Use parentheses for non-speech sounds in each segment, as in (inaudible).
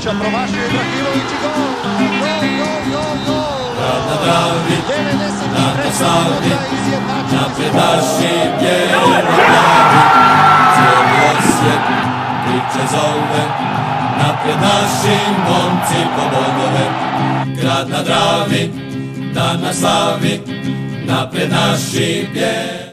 Ibrahimovića, promašio Ibrahimović i gol! Gol, gol, gol, gol! Grad na Dravi, 93. na Savi, minuta izjednačen napred naši bijeli glavi. Cijeli osjet priče zove, napred naši momci po bodove. Grad na Dravi, dan na slavi, napred naši bijeli.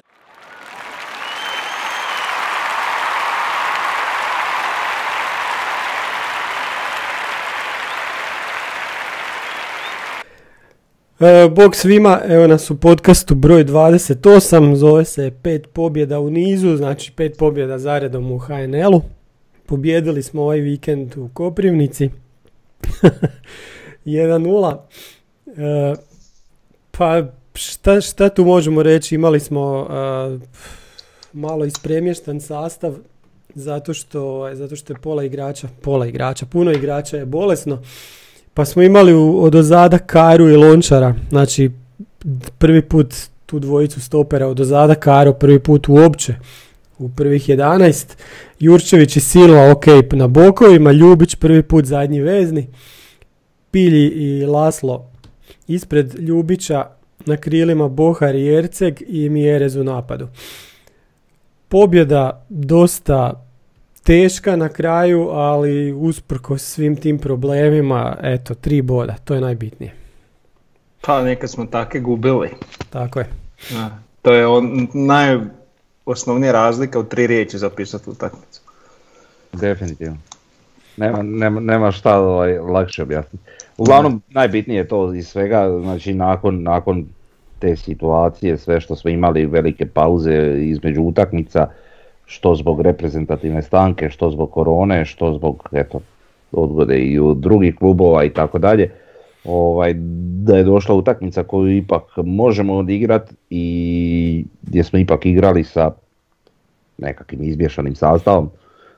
E, bog svima, evo nas u podcastu broj 28, zove se pet pobjeda u nizu, znači pet pobjeda zaredom u HNL-u. Pobjedili smo ovaj vikend u Koprivnici. (laughs) 1-0. E, pa šta, šta tu možemo reći, imali smo e, malo ispremještan sastav zato što, zato što je pola igrača, pola igrača, puno igrača je bolesno. Pa smo imali u, od ozada Karu i Lončara, znači prvi put tu dvojicu stopera od ozada Karo, prvi put uopće u prvih 11. Jurčević i Silva, ok, na bokovima, Ljubić prvi put zadnji vezni, Pilji i Laslo ispred Ljubića na krilima Bohar i Erceg i Mjerez u napadu. Pobjeda dosta teška na kraju, ali usprkos svim tim problemima, eto, tri boda, to je najbitnije. Pa nekad smo take gubili. Tako je. Da. To je on, najosnovnija razlika u tri riječi zapisati utakmicu. Definitivno. Nema, nema, nema šta ovaj, lakše objasniti. Uglavnom, najbitnije je to iz svega, znači nakon, nakon te situacije, sve što smo imali velike pauze između utakmica, što zbog reprezentativne stanke, što zbog korone, što zbog eto, odgode i u drugih klubova i tako dalje, ovaj, da je došla utakmica koju ipak možemo odigrat i gdje smo ipak igrali sa nekakvim izbješanim sastavom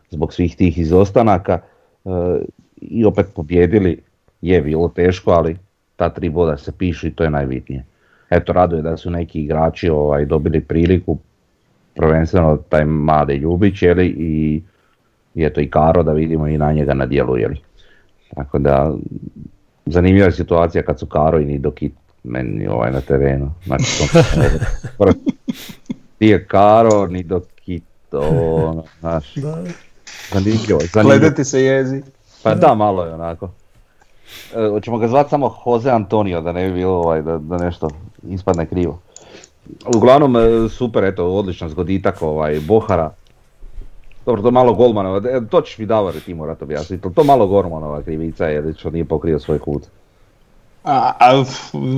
zbog svih tih izostanaka e, i opet pobjedili, je bilo teško, ali ta tri boda se pišu i to je najbitnije. Eto, raduje da su neki igrači ovaj, dobili priliku, prvenstveno taj mali Ljubić jeli, i, i eto i Karo da vidimo i na njega na dijelu. Jeli. Tako da zanimljiva je situacija kad su Karo i Nidokit meni ovaj na terenu. Znači, to, ti je Karo, Nidokit, ono, znaš. Zanimljivo, zanimljivo. Gledati se jezi. Pa da, malo je onako. E, hoćemo ga zvati samo Jose Antonio da ne bi bilo ovaj, da, da nešto ispadne krivo. Uglavnom e, super, eto, odličan zgoditak ovaj, Bohara. Dobro, to malo Golmanova, e, to ćeš mi Davor ti morat objasniti, to malo Golmanova krivica je što nije pokrio svoj kut. A, a,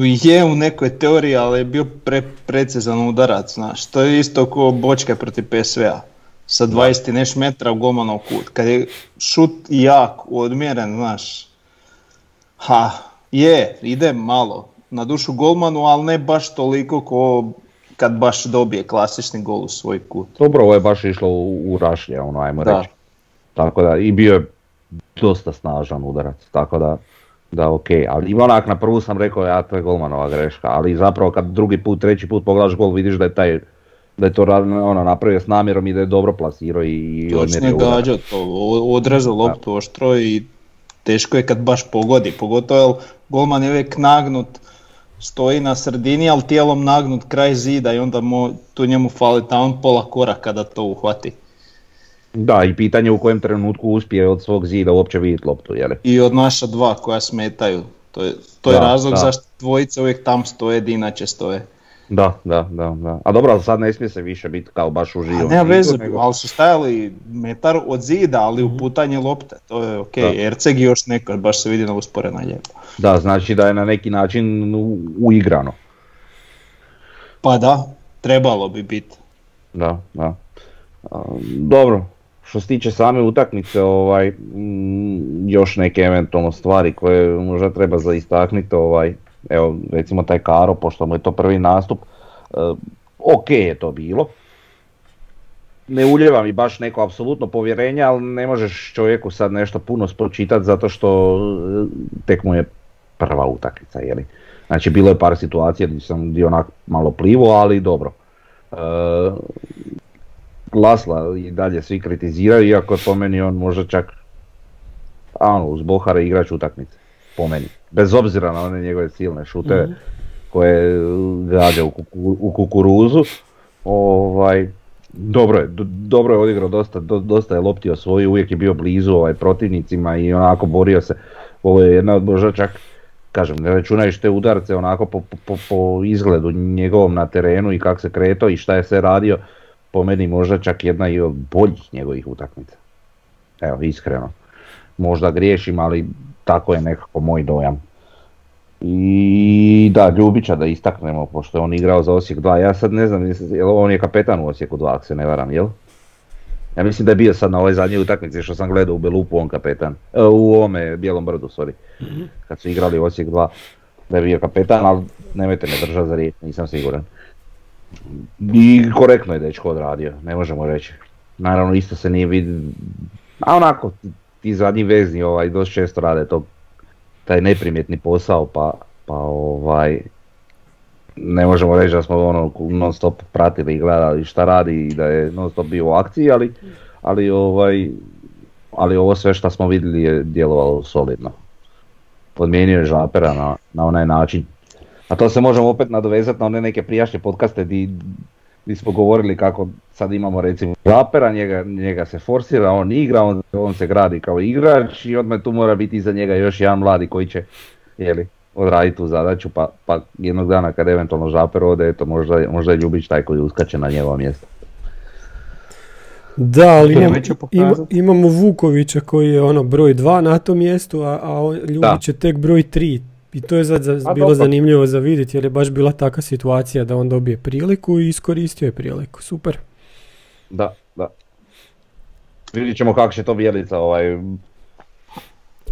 je u nekoj teoriji, ali je bio pre, precizan udarac, znaš. To je isto kao bočka protiv PSV-a. Sa 20 i neš metra u golmanov kut. Kad je šut jak, odmjeren, znaš. Ha, je, ide malo na dušu golmanu, ali ne baš toliko ko kad baš dobije klasični gol u svoj kut. Dobro, ovo je baš išlo u, u rašlje, ono, ajmo Da. reći. Tako da, i bio je dosta snažan udarac, tako da, da ok. Ali ima onak, na prvu sam rekao, ja to je golmanova greška, ali zapravo kad drugi put, treći put pogledaš gol, vidiš da je taj da je to ono, napravio s namjerom i da je dobro plasirao i, odmjerio gađao to, odrezao loptu oštro i teško je kad baš pogodi, pogotovo jer golman je uvijek nagnut, stoji na sredini, ali tijelom nagnut kraj zida i onda mo- tu njemu fali tamo pola koraka da to uhvati. Da, i pitanje u kojem trenutku uspije od svog zida uopće vidjeti loptu, jel? I od naša dva koja smetaju. To je, to je Da, razlog da. zašto dvojica uvijek tam stoje, inače stoje. Da, da, da, da. A dobro, ali sad ne smije se više biti kao baš u A živom nema zidu, veze, nego- ali su stajali metar od zida, ali u putanje lopte, to je ok. Da. Erceg i još neko, baš se vidi na usporena lijepo. Da, znači da je na neki način u- uigrano. Pa da, trebalo bi biti. Da, da. A, dobro, što se tiče same utakmice, ovaj, mm, još neke eventualno stvari koje možda treba za istaknuti, ovaj, evo recimo taj Karo, pošto mu je to prvi nastup, e, ok je to bilo. Ne uljeva mi baš neko apsolutno povjerenje, ali ne možeš čovjeku sad nešto puno spočitati zato što e, tek mu je prva utakmica. Znači bilo je par situacija gdje sam gdje onak malo plivo, ali dobro. E, Lasla i dalje svi kritiziraju, iako po meni on možda čak a ono, uz Bohara igrač utakmice, po meni. Bez obzira na one njegove silne šuteve Mhm. koje gađa u, kuku- u kukuruzu, ovaj, dobro je, do- dobro je odigrao, dosta, do- dosta je lopti osvojio, uvijek je bio blizu ovaj, protivnicima i onako borio se. Ovo je jedna od možda čak, kažem, ne računajući te udarce onako po, po- po, po izgledu njegovom na terenu i kako se kretao i šta je sve radio, po meni možda čak jedna i od boljih njegovih utakmica. Evo, iskreno. Možda griješim, ali tako je nekako moj dojam. I da, Ljubića da istaknemo, pošto je on igrao za Osijek 2. Ja sad ne znam, jel on je kapetan u Osijeku 2, ako se ne varam, jel? Ja mislim da je bio sad na ovoj zadnjoj utakmici što sam gledao u Belupu on kapetan. E, u ovome Bijelom brdu, sorry. Kad su igrali Osijek 2, da je bio kapetan, ali nemojte me držati za riječ, nisam siguran. I korektno je dečko odradio, ne možemo reći. Naravno isto se nije vid... A onako, ti- zadnji vezni ovaj, dosta često rade to, taj neprimjetni posao, pa, pa ovaj, ne možemo reći da smo ono non stop pratili i gledali šta radi i da je non stop bio u akciji, ali, ali ovaj, ali ovo sve što smo vidjeli je djelovalo solidno. Podmijenio je žapera na, na onaj način. A to se možemo opet nadovezati na one neke prijašnje podcaste di, di smo govorili kako sad imamo recimo žapera, njega, njega se forsira, on igra, on, on se gradi kao igrač i odmah tu mora biti iza njega još jedan mladi koji će jeli, odraditi tu zadaću, pa, pa jednog dana kad eventualno žaper ode, eto možda, možda je Ljubić taj koji uskače na njegovo mjesto. Da, ali imamo, ima- imamo Vukovića koji je ono broj 2 na tom mjestu, a, a Ljubić je tek broj 3. I to je za, za- A bilo dobro. zanimljivo za vidjeti jer je baš bila takva situacija da on dobije priliku i iskoristio je priliku. Super. Da, da. Vidjet ćemo kako će to Bjelica ovaj,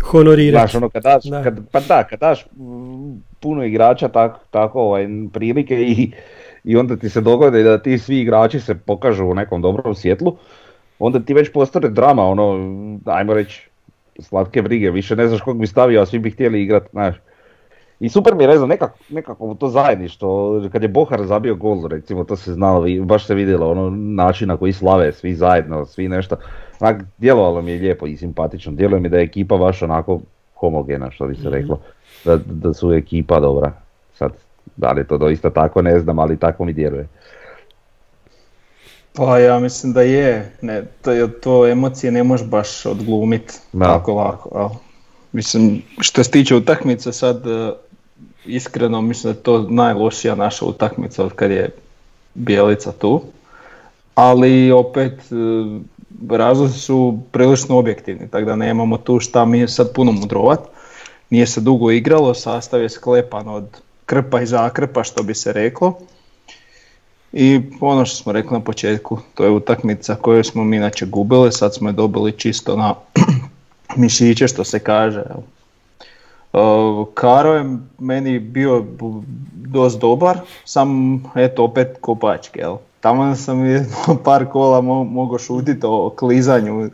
Honorirati. Znaš, ono kad daš, Da. kad, pa da, kad daš puno igrača tak, tako ovaj, prilike i, i onda ti se dogodi da ti svi igrači se pokažu u nekom dobrom svjetlu, onda ti već postane drama, ono, ajmo reći, slatke brige, više ne znaš kog bi stavio, a svi bi htjeli igrat, znaš. I super mi je, ne znam, nekako, nekako to zajedništvo, kad je Bohar zabio gol, recimo, to se znalo, baš se vidjelo, ono, način na koji slave, svi zajedno, svi nešto, onak, djelovalo mi je lijepo i simpatično, djeluje mi da je ekipa baš onako homogena, što bi se reklo, da, da su ekipa dobra. Sad, da li je to doista tako, ne znam, ali tako mi djeluje. Pa ja mislim da je, ne, to, to emocije ne možeš baš odglumit Da. tako lako. al. Mislim, što se tiče utakmice sad, iskreno mislim da je to najlošija naša utakmica od kad je Bijelica tu. Ali opet e, razlozi su prilično objektivni, tako da nemamo tu šta mi sad puno mudrovat. Nije se dugo igralo, sastav je sklepan od krpa i zakrpa što bi se reklo. I ono što smo rekli na početku, to je utakmica koju smo mi inače gubili, sad smo je dobili čisto na (clears throat) mišiće što se kaže. Karo je meni bio dosta dobar, sam eto opet kopačke. Jel. Tamo sam (laughs) par kola mo- mogao šutiti o klizanju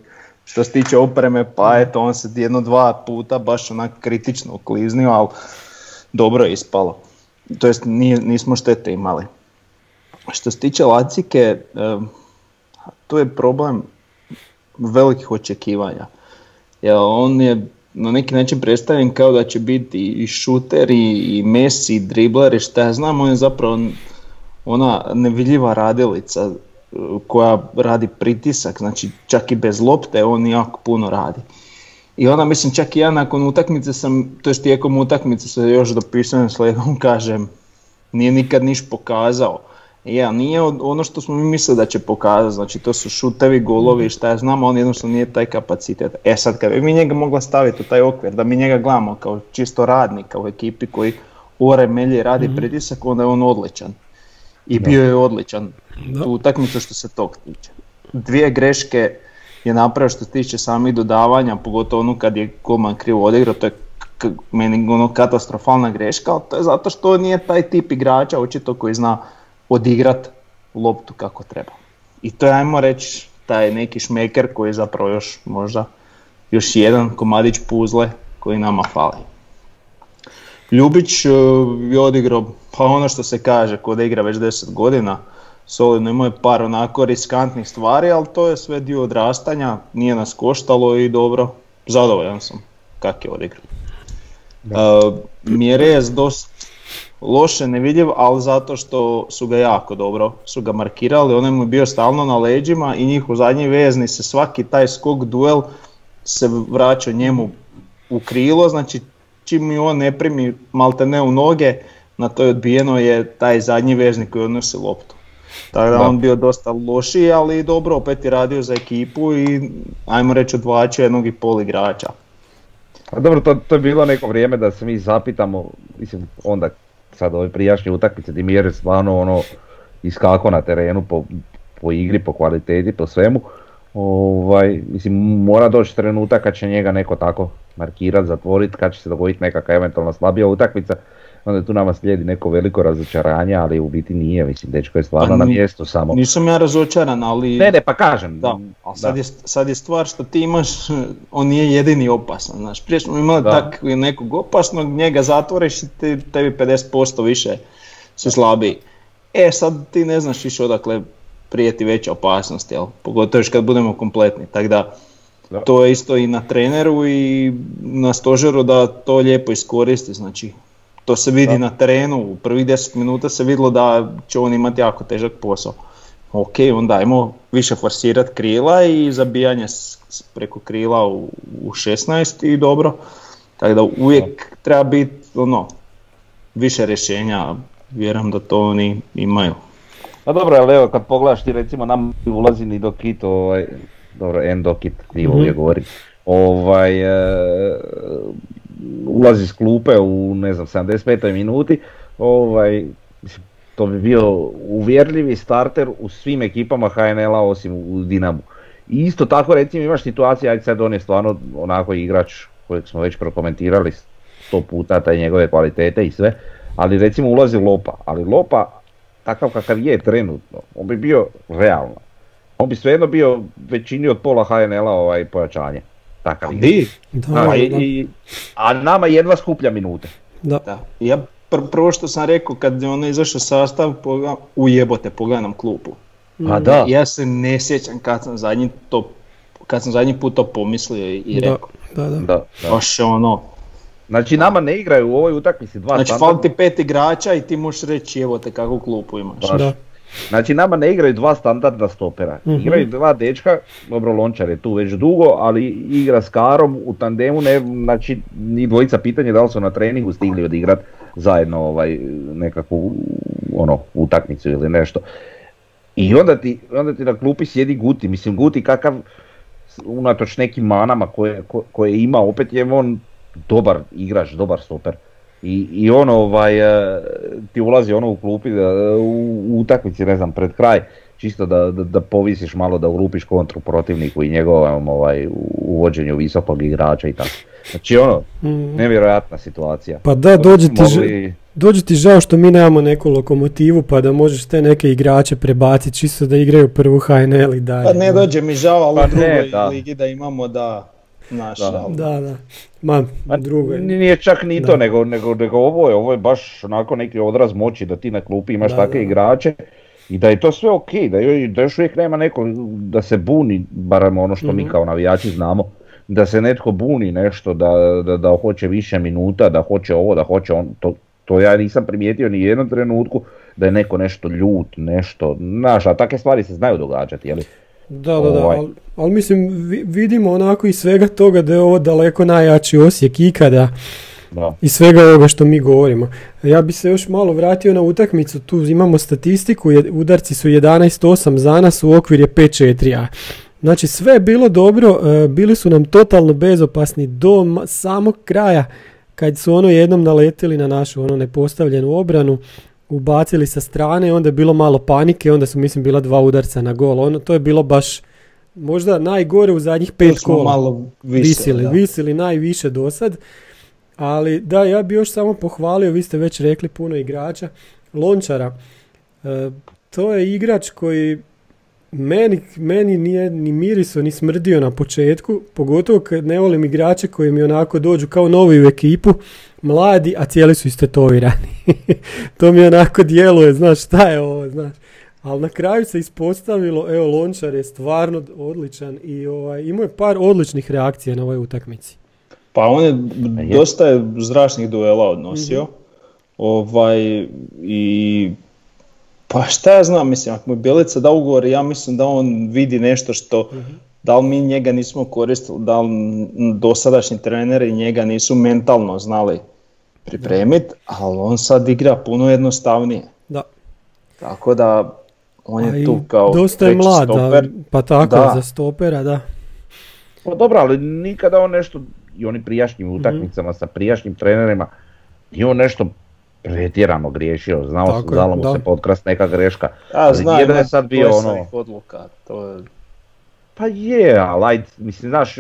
što se tiče opreme, pa eto on se jedno dva puta baš onak kritično okliznio, ali dobro je ispalo. To jest nismo štete imali. Što se tiče Lacike, em, tu je problem velikih očekivanja. On je na neki način predstavljen kao da će biti i šuter i, i Messi, i dribler i šta ja znam, on je zapravo ona nevidljiva radilica e, koja radi pritisak, znači čak i bez lopte on jako puno radi. I onda mislim čak i ja nakon utakmice sam, to jest tijekom utakmice se još dopisujem s legom, kažem, nije nikad niš pokazao. Ja, nije ono što smo mi mislili da će pokazati, znači to su šutevi, golovi, šta ja znam, on jednostavno nije taj kapacitet. E sad, kad bi mi njega mogla staviti u taj okvir, da mi njega gledamo kao čisto radnika u ekipi koji ore melje i radi pritisak, onda je on odličan. I bio je odličan Da. tu utakmicu što se tog tiče. Dvije greške je napravio što se tiče samih dodavanja, pogotovo onu kad je golman krivo odigrao, to je k- meni ono katastrofalna greška, ali to je zato što nije taj tip igrača očito koji zna odigrat loptu kako treba. I to je ajmo reći taj neki šmeker koji je zapravo još možda još jedan komadić puzle koji nama fali. Ljubić e, je odigrao, pa ono što se kaže, ko da igra već 10 godina, solidno imao je par onako riskantnih stvari, ali to je sve dio odrastanja, nije nas koštalo i dobro, zadovoljan sam kak je odigrao. Uh, Mjerez dosta loše nevidljiv, ali zato što su ga jako dobro su ga markirali, on mu je bio stalno na leđima i njihov zadnji vezni se svaki taj skok duel se vraća njemu u krilo, znači čim mi on ne primi malte ne u noge, na to je odbijeno je taj zadnji vežnik koji odnosi loptu. Tako da on bio dosta lošiji, ali dobro, opet je radio za ekipu i ajmo reći odvlačio jednog i pol igrača. A dobro, to, to je bilo neko vrijeme da se mi zapitamo, mislim onda sad ove prijašnje utakmice di Mjere stvarno ono iskako na terenu po, po igri, po kvaliteti, po svemu. Ovaj, mislim, mora doći trenutak kad će njega neko tako markirat, zatvorit, kad će se dogoditi nekakva eventualno slabija utakmica, onda tu nama slijedi neko veliko razočaranje, ali u biti nije, mislim, dečko je stvarno Pa na ni- mjestu samo. Nisam ja razočaran, ali... Ne, ne, pa kažem. Da, ali sad, da. je, sad je stvar što ti imaš, on nije jedini opasan, znaš, prije smo imali Da. tak nekog opasnog, njega zatvoriš i ti, tebi 50% više si slabiji. E sad ti ne znaš više odakle prijeti veća opasnost, jel? Pogotovo još kad budemo kompletni, tako da Da. to je isto i na treneru i na stožeru da to lijepo iskoristi, znači to se vidi Da. na terenu, u prvih 10 minuta se vidjelo da će on imati jako težak posao. Ok, onda ajmo više forsirati krila i zabijanje s- s- preko krila u, u 16 i dobro. Tako da uvijek treba biti ono, više rješenja, vjerujem da to oni imaju. Pa dobro, ali evo kad pogledaš ti recimo nam ulazi ni Dokit, ovaj, dobro, Endokit, krivo Mhm. uvijek govori, ovaj, e, ulazi s klupe u ne znam 75. minuti, ovaj, to bi bio uvjerljivi starter u svim ekipama HNL-a osim u Dinamu. I isto tako recimo imaš situacije, ajde sad on je stvarno onako igrač kojeg smo već prokomentirali sto puta, taj njegove kvalitete i sve, ali recimo ulazi Lopa, ali Lopa takav kakav je trenutno, on bi bio realno. On bi svejedno bio većini od pola HNL-a ovaj pojačanje. Takav igrač. Di? Da, da, i- da. i- a nama jedva skuplja minute. Da. Da. Ja pr- prvo što sam rekao kad je ono izašao sastav, poga- ujebote, pogledam klupu. A da, Ja se ne sjećam kad sam zadnji to kad sam zadnji put to pomislio i, rekao. da, da. da, da. Baš ono, Znači nama ne igraju u ovoj utakmici dva znači standardna- fali ti pet igrača i ti možeš reći evo te kakvu klupu imaš. Baš. Da. Znači nama ne igraju dva standardna stopera. Mhm. Igraju dva dečka, dobro Lončar je tu već dugo, ali igra s Karom u tandemu, ne, znači ni dvojica pitanje da li su na treningu stigli odigrat zajedno ovaj, nekakvu ono, utakmicu ili nešto. I onda ti, onda ti na klupi sjedi Guti, mislim Guti kakav unatoč nekim manama koje, ko- koje ima, opet je on dobar igrač, dobar stoper. I, i on ovaj, e, ti ulazi ono u klupi da, u, u utakmici, ne znam, pred kraj, čisto da, da, da povisiš malo, da urupiš kontru protivniku i njegovom ovaj, uvođenju visokog igrača i tako. Znači ono, Mm. nevjerojatna situacija. Pa da, dođe ti, Mogli- dođe ti žao što mi nemamo neku lokomotivu pa da možeš te neke igrače prebaciti čisto da igraju prvu HNL i dalje. Pa ne dođe mi žao, ali Pa u drugoj ne, da. ligi da imamo da naš Da. Da, da. Ma, Ma, drugo je. Nije čak ni Da. to, nego, nego, nego ovo je, ovo je baš onako neki odraz moći da ti na klupi imaš Da, takve da. igrače i da je to sve ok, da, jo- da još uvijek nema neko da se buni, barem ono što mi Mhm. kao navijači znamo, da se netko buni nešto, da, da, da hoće više minuta, da hoće ovo, da hoće on, to, to ja nisam primijetio ni u jednom trenutku da je neko nešto ljut, nešto, znaš, a takve stvari se znaju događati, jeli? Da, da, da, Ovaj. ali al mislim vi- vidimo onako iz svega toga da je ovo daleko najjači Osijek ikada Da. i svega ovoga što mi govorimo. Ja bi se još malo vratio na utakmicu, tu imamo statistiku, je- udarci su 11-8 za nas, u okvir je 5-4, Znači sve je bilo dobro, e, bili su nam totalno bezopasni do samog kraja kad su ono jednom naletili na našu ono nepostavljenu obranu, ubacili sa strane, onda je bilo malo panike, onda su mislim bila dva udarca na gol. Ono, to je bilo baš možda najgore u zadnjih pet kola malo visili, visili, da. visili najviše do sad. Ali da, ja bi još samo pohvalio, vi ste već rekli puno igrača, Lončara. E, to je igrač koji meni, meni nije ni miriso ni smrdio na početku, pogotovo kad ne volim igrače koji mi onako dođu kao novi u ekipu, mladi, a cijeli su istetovirani. (laughs) to mi onako djeluje, znaš šta je ovo, znaš. Ali na kraju se ispostavilo, evo Lončar je stvarno odličan i ovaj, imao je par odličnih reakcija na ovoj utakmici. Pa on je dosta je zračnih duela odnosio. Ovaj, i pa šta ja znam, mislim, ako mu Bjelica da ugovor, ja mislim da on vidi nešto što, da li mi njega nismo koristili, da li dosadašnji treneri njega nisu mentalno znali pripremiti, ali on sad igra puno jednostavnije. Da. Tako da, on je i tu kao dosta je mlad, da, stoper. pa tako Da. za stopera, da. Pa dobro, ali nikada on nešto, i oni prijašnjim utakmicama sa prijašnjim trenerima, nije on nešto pretjerano griješio, znao Tako se, mu da. se podkrast neka greška. Ja Ali znam, nije da je sad bio ono, odluka, to je... pa je, ali mislim, znaš,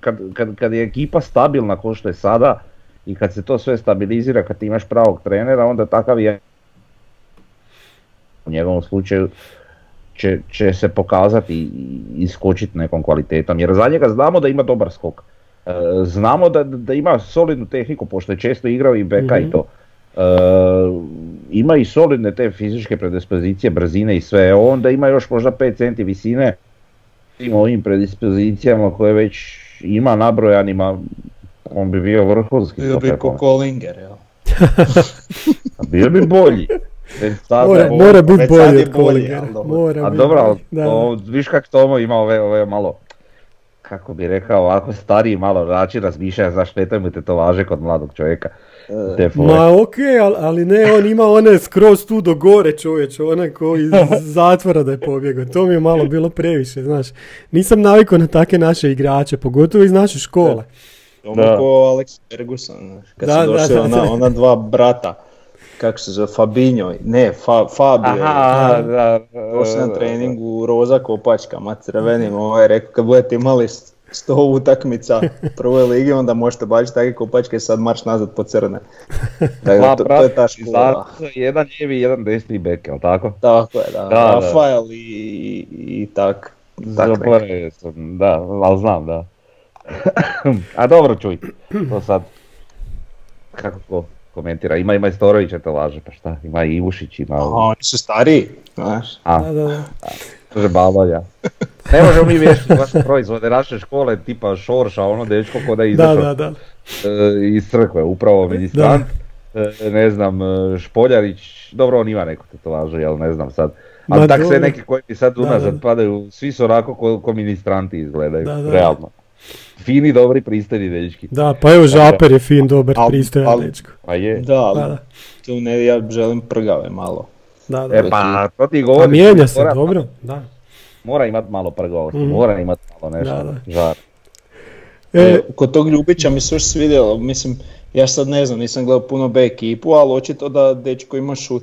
kad, kad, kad je ekipa stabilna ko što je sada i kad se to sve stabilizira, kad ti imaš pravog trenera, onda takav je u njegovom slučaju će, će se pokazati i iskočiti nekom kvalitetom. Jer za njega znamo da ima dobar skok. E, znamo da, da ima solidnu tehniku, pošto je često igrao i beka i Mhm. to. E, ima i solidne te fizičke predispozicije, brzine i sve. Onda ima još možda 5 centi visine tim ovim predispozicijama koje već ima nabrojanima, on bi bio vrhunski Bio bi ko. Kollinger, jel? Bio bi bolji. Sada Mora, mora biti bolji od. Mora A dobro, viš kak Tomo ima ove, ove malo, kako bi rekao, ovako stariji malo način razmišljanja, znaš, štete mu tetovaže kod mladog čovjeka. Fore. Ma okej, ali, ali ne, on ima one skroz tu do gore čovječe, one koji iz (laughs) zatvora da je pobjegao. To mi je malo bilo previše, znaš. Nisam navikao na takve naše igrače, pogotovo iz naše škole. Da. da. ko Alex Ferguson, kad Da, su došli da, ona, da. ona dva brata, kako se zove, Fabinho, ne, Fa, Fabio, Aha, da, došli na treningu roza kopačkama, crvenim, ovaj rekao, kad budete imali sto utakmica prve ligi, onda možete bačiti takve kopačke, sad marš nazad po crne. (laughs) Dakle, to, to je ta škola. jedan lijevi i jedan desni bek, jel tako? Tako je, da, Da, da. Rafael i, i, i tak. Zaboravio sam, da, ali znam, da. A dobro čuj, to sad, kako ko komentira, ima i Majstorović tetovaže, pa šta, ima i Ivušić, ima, A oni su stariji, znaš. a, Da, da, da. kaže babalja. Ne možemo mi vješiti vaše proizvode naše škole, tipa Šorša, ono dečko ko da je Da, izašao da, da. e, iz crkve, upravo ministrant, e, ne znam, e, Špoljarić, dobro on ima neku tetovažu, jel ne znam sad. Ali tak sve neki koji mi sad Da, unazad da. padaju, svi su onako ko, ko ministranti izgledaju, Da, da. realno. Fini, dobri, pristojni dečki. Da, pa evo Žaper je fin, dobar, pristojan dečko. Pa je. Da, ali Da, da. tu ne, ja želim prgave malo. Da, da. E pa, to ti A govorim. mijenja se, mora, dobro, da. Mora imat malo prgavosti, Mhm. mora imat malo nešto, Da, da. žar. E, Kod tog Ljubića mi se još svidjelo, mislim, ja sad ne znam, nisam gledao puno B ekipu, ali očito da dečko ima šut.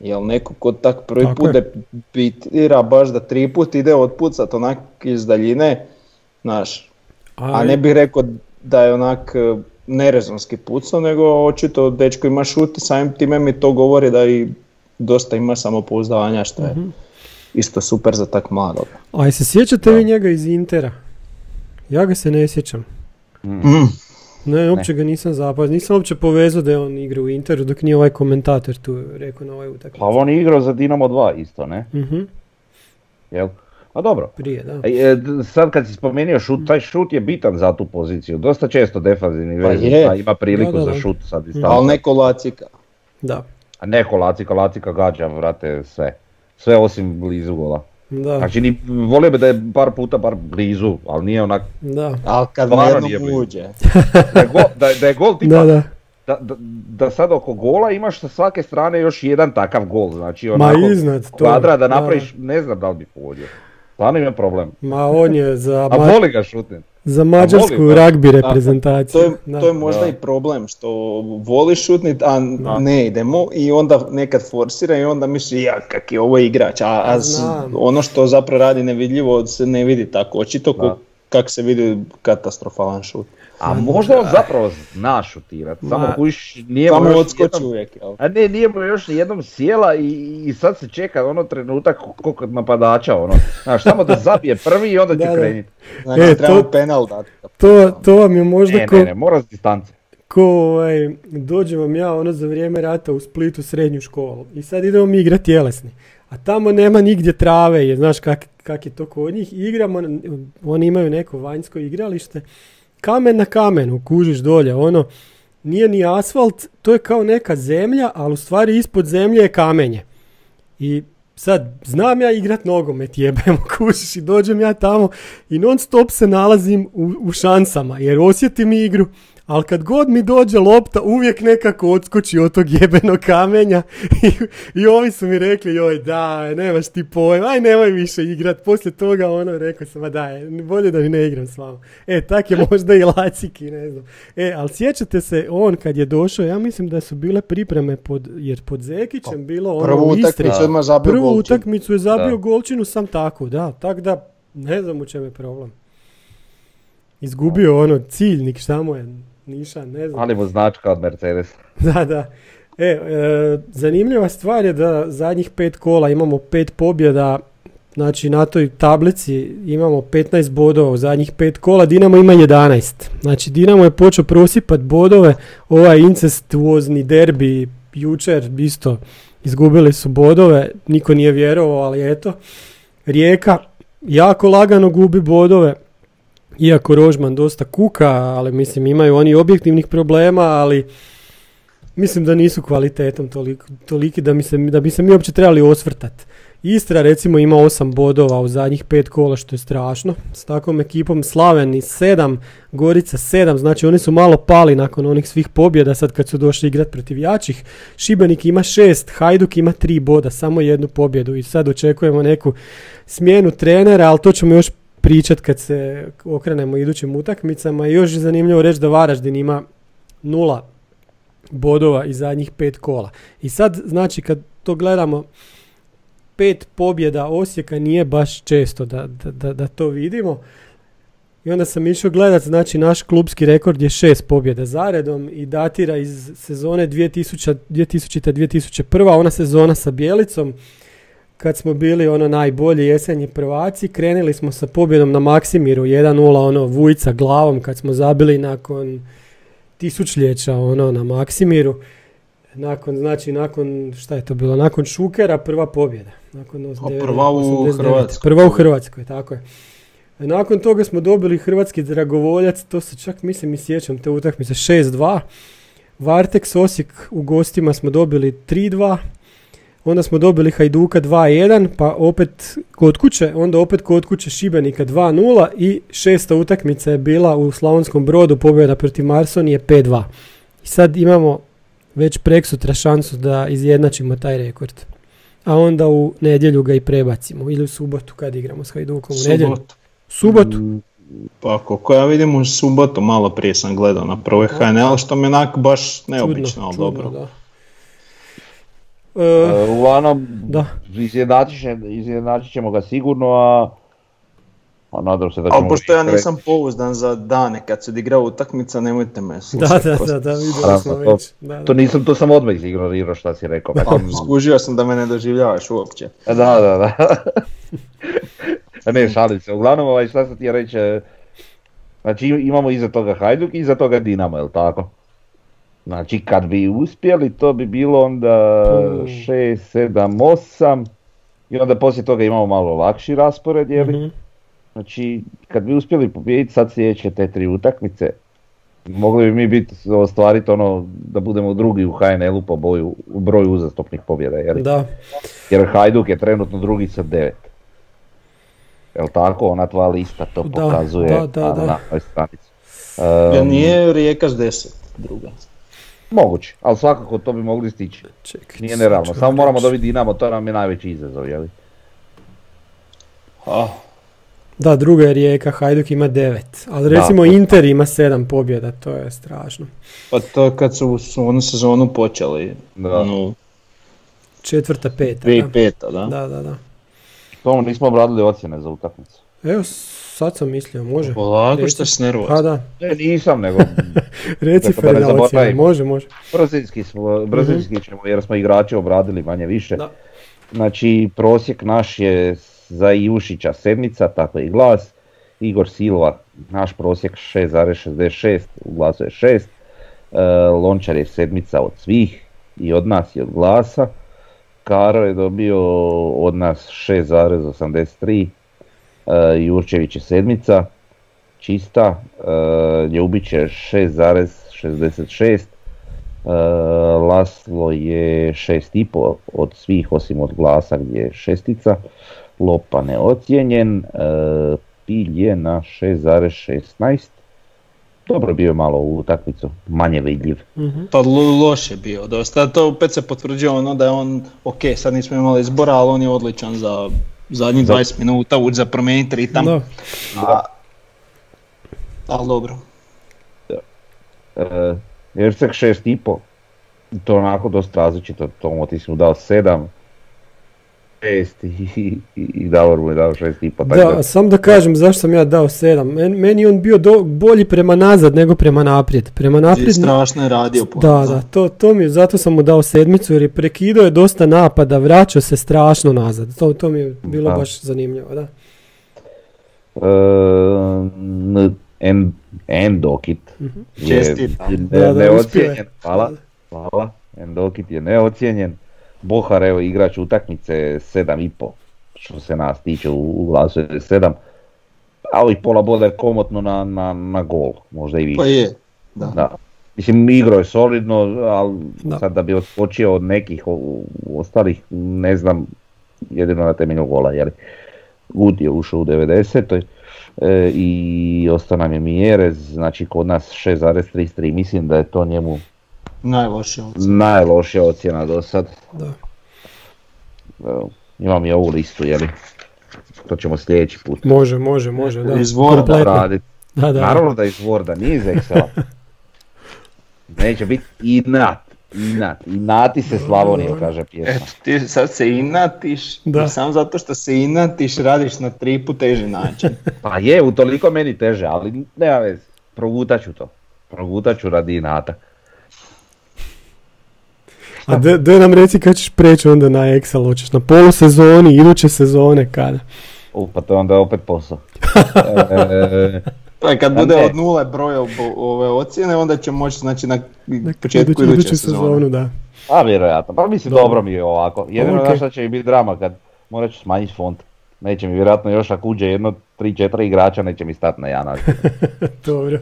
Jel neko ko tak prvi Tako put je. debitira baš da tri put ide otpucat onak iz daljine, znaš, a ne bih rekao da je onak e, nerezonski pucao, nego očito dečko ima šut i samim time mi to govori da i dosta ima samopouzdanja što je isto super za tak mladog. A se sjećate vi njega iz Intera? Ja ga se ne sjećam. Mm. Ne, uopće ga nisam zapazio. Nisam uopće povezao da je on igra u Interu dok nije ovaj komentator tu rekao na ovoj utakmici. Pa on je igrao za Dinamo 2 isto, ne? Mhm, Jel? A dobro. prije, da. E, e, sad kad si spomenuo šut, taj šut je bitan za tu poziciju. Dosta često defanzivni Pa pa ima priliku Da, da, za da. šut sad i Ali neko lacika. Da, A neko lacika, lacika gađa, vrate, sve. Sve osim blizu gola. da, Znači, ni, volio bi da je par puta bar blizu, ali nije onak, da. Ali kad jednom uđe. da je gol, da, da je gol (laughs) tipa, Da, da. da, da, da sad oko gola imaš sa svake strane još jedan takav gol, znači Ma onako iznad to. kvadrat da napraviš, ne znam da li bi pogodio. Stvarno ima problem. Ma on je za, A ma- voli ga šutnit. za mađarsku voli, da. ragbi To reprezentaciju. je, Da. to je možda Da. i problem što voli šutnit, a ne idemo i onda nekad forsira i onda misli ja kak je ovo igrač, a, a s- Znam. ono što zapravo radi nevidljivo se ne vidi tako očito ko, Da. kak se vidi katastrofalan šut. A možda on zapravo zna šutirat, samo kuš nije mu Samo još odskoči jednom- uvijek, jel? A ne, nije mu još jednom sjela i, i sad se čeka ono trenutak ko kod napadača, ono. Znaš, samo da zabije prvi i onda će krenit. Znači, E, trebamo to- penal dati. To, to vam je možda Ne, ko, ne, ne, mora s distance. ko ovaj, dođe vam ja ono za vrijeme rata u Splitu srednju školu i sad idemo mi igrati tjelesni. a tamo nema nigdje trave, jer znaš kak, kak je to kod njih. Igramo, oni imaju neko vanjsko igralište, kamen na kamenu, kužiš dolje, ono, nije ni asfalt, to je kao neka zemlja, ali u stvari ispod zemlje je kamenje. I sad, znam ja igrat nogomet, (laughs) jebemo, kužiš, i dođem ja tamo i non stop se nalazim u, u šansama, jer osjetim igru, ali kad god mi dođe lopta, uvijek nekako odskoči od tog jebenog kamenja (laughs) i, i ovi su mi rekli, joj daj, nemaš ti pojma, aj nemoj više igrat. Poslije toga ono, rekao sam, ma daj, bolje da ni ne igram s vama. E, tak je (laughs) možda i Laciki, ne znam. E, ali sjećate se, on kad je došao, ja mislim da su bile pripreme pod, jer pod Zekićem bilo ono Prvu utakmicu odmah zabio Prvu utakmicu je zabio Da. golčinu sam tako, da. Tak da, ne znam u čemu je problem. Izgubio ono ciljnik, šta mu je, nišan, ne znam. Ali mu značka od Mercedes. (laughs) Da, da. E, e, zanimljiva stvar je da zadnjih pet kola imamo pet pobjeda, znači na toj tablici imamo 15 bodova u zadnjih pet kola, Dinamo ima 11. Znači Dinamo je počeo prosipat bodove, ovaj incestuozni derbi jučer isto izgubili su bodove, niko nije vjerovao, ali eto. Rijeka jako lagano gubi bodove, iako Rožman dosta kuka, ali mislim imaju oni objektivnih problema, ali mislim da nisu kvalitetom toliko, toliki da, mi se, da bi se mi uopće trebali osvrtat. Istra recimo ima 8 bodova u zadnjih pet kola što je strašno. S takvom ekipom Slaveni 7, Gorica 7, znači oni su malo pali nakon onih svih pobjeda sad kad su došli igrat protiv jačih. Šibenik ima 6, Hajduk ima 3 boda, samo jednu pobjedu i sad očekujemo neku smjenu trenera, ali to ćemo još pričat kad se okrenemo idućim utakmicama. I još je zanimljivo reći da Varaždin ima nula bodova iz zadnjih pet kola. I sad, znači, kad to gledamo, pet pobjeda Osijeka nije baš često da, da, da, to vidimo. I onda sam išao gledat, znači naš klubski rekord je šest pobjeda zaredom i datira iz sezone 2000, 2000-2001, ona sezona sa Bjelicom, kad smo bili ono najbolji jesenji prvaci, krenuli smo sa pobjedom na Maksimiru 1-0, ono Vujca glavom kad smo zabili nakon tisućljeća ono na Maksimiru. Nakon, znači, nakon, šta je to bilo, nakon Šukera prva pobjeda. Nakon os- A devet- prva u 89. Hrvatskoj. Prva u Hrvatskoj, tako je. Nakon toga smo dobili hrvatski dragovoljac, to se čak mislim i sjećam te utakmice 6-2. Varteks Osijek u gostima smo dobili 3-2. Onda smo dobili Hajduka 2-1, pa opet kod kuće, onda opet kod kuće Šibenika 2-0 i šesta utakmica je bila u Slavonskom brodu, pobjeda protiv Marsonije 5-2. I sad imamo već preksutra šansu da izjednačimo taj rekord. A onda u nedjelju ga i prebacimo. Ili u subotu kad igramo s Hajdukom. U nedjelju. Subotu. Subotu. Pa koliko ja vidim u subotu, malo prije sam gledao na prvoj HNL, što mi je onak baš neobično, ali čudno, dobro. da. E, E, uglavnom, da. izjednačit, će- izjednačit ćemo ga sigurno, a, a nadam se da ćemo... Ali pošto ja nisam pouzdan za dane kad se odigra utakmica, nemojte me da, slušati. da, da, da, vidjeli Naravno, smo to- već. Da, To da. nisam, to sam odmah ignorirao šta si rekao. Pa, skužio sam da me ne doživljavaš uopće. Da, da, da. (laughs) ne, šalim se. Uglavnom, ovaj, šta sam ti reći, e, znači imamo iza toga Hajduk i iza toga Dinamo, jel tako? Znači kad bi uspjeli to bi bilo onda Hmm. 6, 7, 8 i onda poslije toga imamo malo lakši raspored, je li? Mhm. Znači kad bi uspjeli pobijediti sad sljedeće te tri utakmice, mogli bi mi biti ostvariti ono da budemo drugi u HNL-u po boju, u broju uzastopnih pobjeda, je li? Da, Jer Hajduk je trenutno drugi sa devet. Jel tako? Ona tvoja lista to Da, pokazuje da, da, na, da. na ovoj stranici. Jer Ehm, nije Rijeka s deset druga. Moguće, ali svakako to bi mogli stići. čekaj. Nije ću Samo moramo dobiti Dinamo, to nam je najveći izazov, jel? Ah, Da, druga je Rijeka, Hajduk ima devet. Ali Da, recimo to- Inter ima sedam pobjeda, to je strašno. pa to kad su su onu sezonu počeli, Da. onu Četvrta, peta. 2005. Da. Da, da, da. da. To nismo obradili ocjene za utakmicu. Evo, sad sam mislio, može. Polako što si nervozan. Pa da, Ne, nisam, nego (laughs) reci da ne može, može. brzinski smo, brzinski ćemo jer smo igrače obradili manje više. Da. Znači prosjek naš je za Ivušića sedmica, tako i glas. Igor Silva, naš prosjek 6,66, u glasu je 6. E, Lončar je sedmica od svih i od nas i od glasa. Karo je dobio od nas 6,83, e, Jurčević je sedmica, čista, e, Ljubić je 6,66, e, Laslo je 6,5 od svih osim od glasa gdje je šestica, Lopa neocijenjen, Pilj je na 6,16, dobro bio malo u utakmicu, manje vidljiv. Mhm. Pa lo- loš je bio dosta, to opet se potvrđuje ono da je on, ok sad nismo imali izbora, ali on je odličan za zadnjih Za- 20 minuta, ući za promijeniti ritam. Da. A, ali dobro. E, Erceg 6,5, to je onako dosta različito, Tomo ti si mu dao 7, 6 i, i, i Davor mu je dao 6,5, tako Da, samo da kažem zašto sam ja dao 7. Men, meni je on bio do, bolji prema nazad nego prema naprijed. Prema I naprijed... strašno je radio puno. Da, da, to, to mi, je- zato sam mu dao sedmicu jer je prekidao je dosta napada, vraćao se strašno nazad. To, to mi je bilo Da. baš zanimljivo, da. E, n- en, Endokit je ne- Da, da, uspio je. neocijenjen, hvala, hvala, Endokit je neocijenjen, Bohar evo igrač utakmice 7,5, što se nas tiče u, u glasu je 7, a ovih pola boda je komotno na, na, na gol, možda i više. Pa je, da. Da. Mislim, igro je solidno, ali Da. sad da bi odskočio od nekih o- ostalih, ne znam, jedino na temelju gola, jer Good je ušao u 90. E, i ostao nam je Mijerez, znači kod nas 6,33, mislim da je to njemu Najlošije ocjene. najlošija ocjena do sad. da. Evo, imam i ovu listu, jeli? To ćemo sljedeći put Može, može, može, da. Iz Worda raditi. Da, da. Naravno da iz Worda, nije iz Excela. (laughs) Neće biti inat, inat, inati se Slavonija, kaže pjesma. Eto, ti sad se inatiš, Da. i samo zato što se inatiš radiš na tri put teži način. Pa je, utoliko meni teže, ali nema veze, progutat ću to. Progutat ću radi inata. A de, de nam reci kad ćeš preći onda na Excel, hoćeš na polusezoni, iduće sezone, kada? U, pa to je onda opet posao. (laughs) E, To je kad Pa bude ne. od nule broj ob- ove ocjene, onda će moći znači na početku iduću- iduće iduću sezone. sezonu, da. a vjerojatno, pa mislim Dobro. dobro mi je ovako. Jedino Ok. znaš šta će mi biti drama kad morat ću smanjiti font. Neće mi vjerojatno još ako uđe jedno 3-4 igrača, neće mi stati na jedan (laughs) Dobro.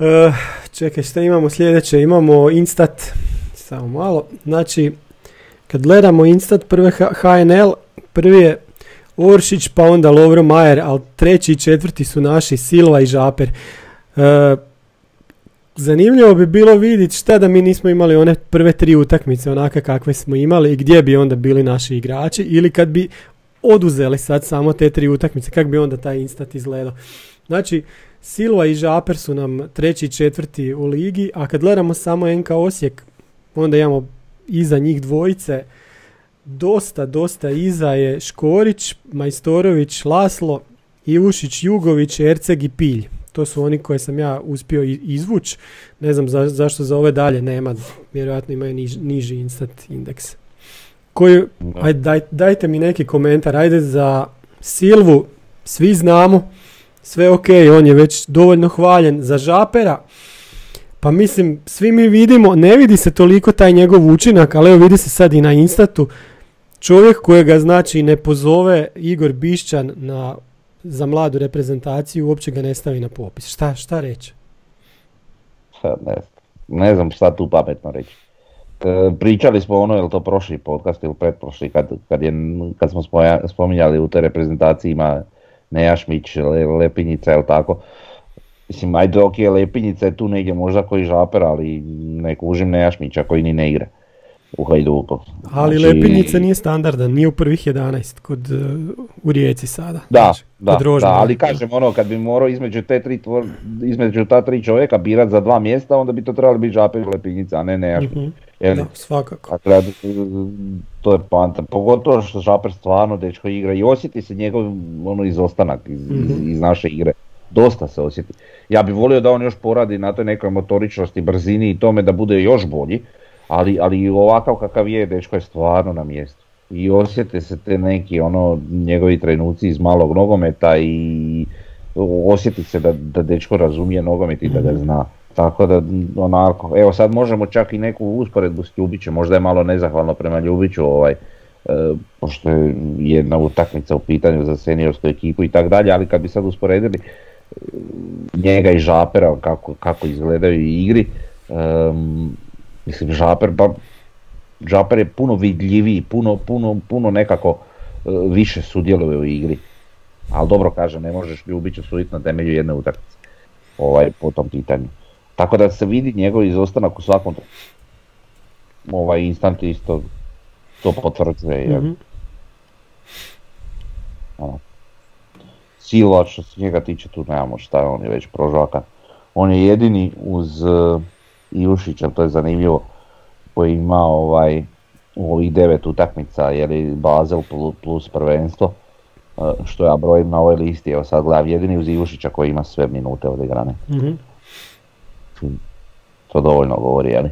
E, čekaj, šta imamo sljedeće? Imamo Instat. Samo malo. Znači, kad gledamo Instat, prve HNL, prvi je Oršić, pa onda Lovro Majer, ali treći i četvrti su naši Silva i Žaper. E, zanimljivo bi bilo vidjeti šta da mi nismo imali one prve tri utakmice onake kakve smo imali i gdje bi onda bili naši igrači ili kad bi oduzeli sad samo te tri utakmice, kako bi onda taj instat izgledao. Znači, Silva i Žaper su nam treći i četvrti u ligi, a kad gledamo samo NK Osijek, onda imamo iza njih dvojice, dosta, dosta iza je Škorić, Majstorović, Laslo, Ivušić, Jugović, Erceg i Pilj. To su oni koje sam ja uspio izvući. Ne znam za- zašto za ove dalje nema, vjerojatno imaju niž- niži instant indeks. Koji, ajde, daj, dajte mi neki komentar, ajde za Silvu, svi znamo, sve ok, on je već dovoljno hvaljen za Žapera, pa mislim, svi mi vidimo, ne vidi se toliko taj njegov učinak, ali evo vidi se sad i na Instatu, čovjek kojega znači ne pozove Igor Bišćan na, za mladu reprezentaciju, uopće ga ne stavi na popis. Šta, šta reći? Ne, ne znam šta tu pametno reći. E, pričali smo ono, je li to prošli podcast ili pretprošli, kad, kad, je, kad smo spominjali u toj reprezentaciji ima Nejašmić, Le, Lepinjica, jel tako? Mislim, ajde, ok, Lepinjica je tu negdje možda koji žaper, ali ne kužim Nejašmića koji ni ne igra u Hajduku. Ali Znači, Lepinjica nije standardan, nije u prvih 11 kod, uh, u Rijeci sada. Da, Znači, da, kod da, ali kažem ono, kad bi morao između, te tri tvor, između ta tri čovjeka birat za dva mjesta, onda bi to trebalo biti žaper Lepinjica, a ne Nejašmić. Mhm, Jel? Da, svakako. Dakle, to je panta. Pogotovo što Žaper stvarno dečko igra i osjeti se njegov ono izostanak iz, Mhm. iz naše igre. Dosta se osjeti. Ja bih volio da on još poradi na toj nekoj motoričnosti, brzini i tome da bude još bolji, ali, ali ovakav kakav je, dečko je stvarno na mjestu. I osjete se te neki ono njegovi trenuci iz malog nogometa i osjeti se da, da dečko razumije nogomet i da ga zna. Tako da, onako, evo sad možemo čak i neku usporedbu s Ljubićem, možda je malo nezahvalno prema Ljubiću, ovaj, e, pošto je jedna utakmica u pitanju za seniorsku ekipu i tako dalje, ali kad bi sad usporedili e, njega i Žapera, kako, kako izgledaju i igri, em, mislim Žaper, pa, Žaper je puno vidljiviji, puno, puno, puno nekako e, više sudjeluje u igri. Ali dobro kažem, ne možeš Ljubiću suditi na temelju jedne utakmice ovaj, po tom pitanju. Tako da se vidi njegov izostanak u svakom ovaj instant isto to potvrđuje. Mhm. ono, Silva što se njega tiče tu nemamo šta, on je već prožvakan. On je jedini uz uh, Ivušića, to je zanimljivo, koji ima ovaj, u ovih devet utakmica, jer je Basel plu- plus prvenstvo, uh, što ja brojim na ovoj listi, evo sad gledam, jedini uz Ivušića koji ima sve minute odigrane. Mhm. To dovoljno govori, jeli?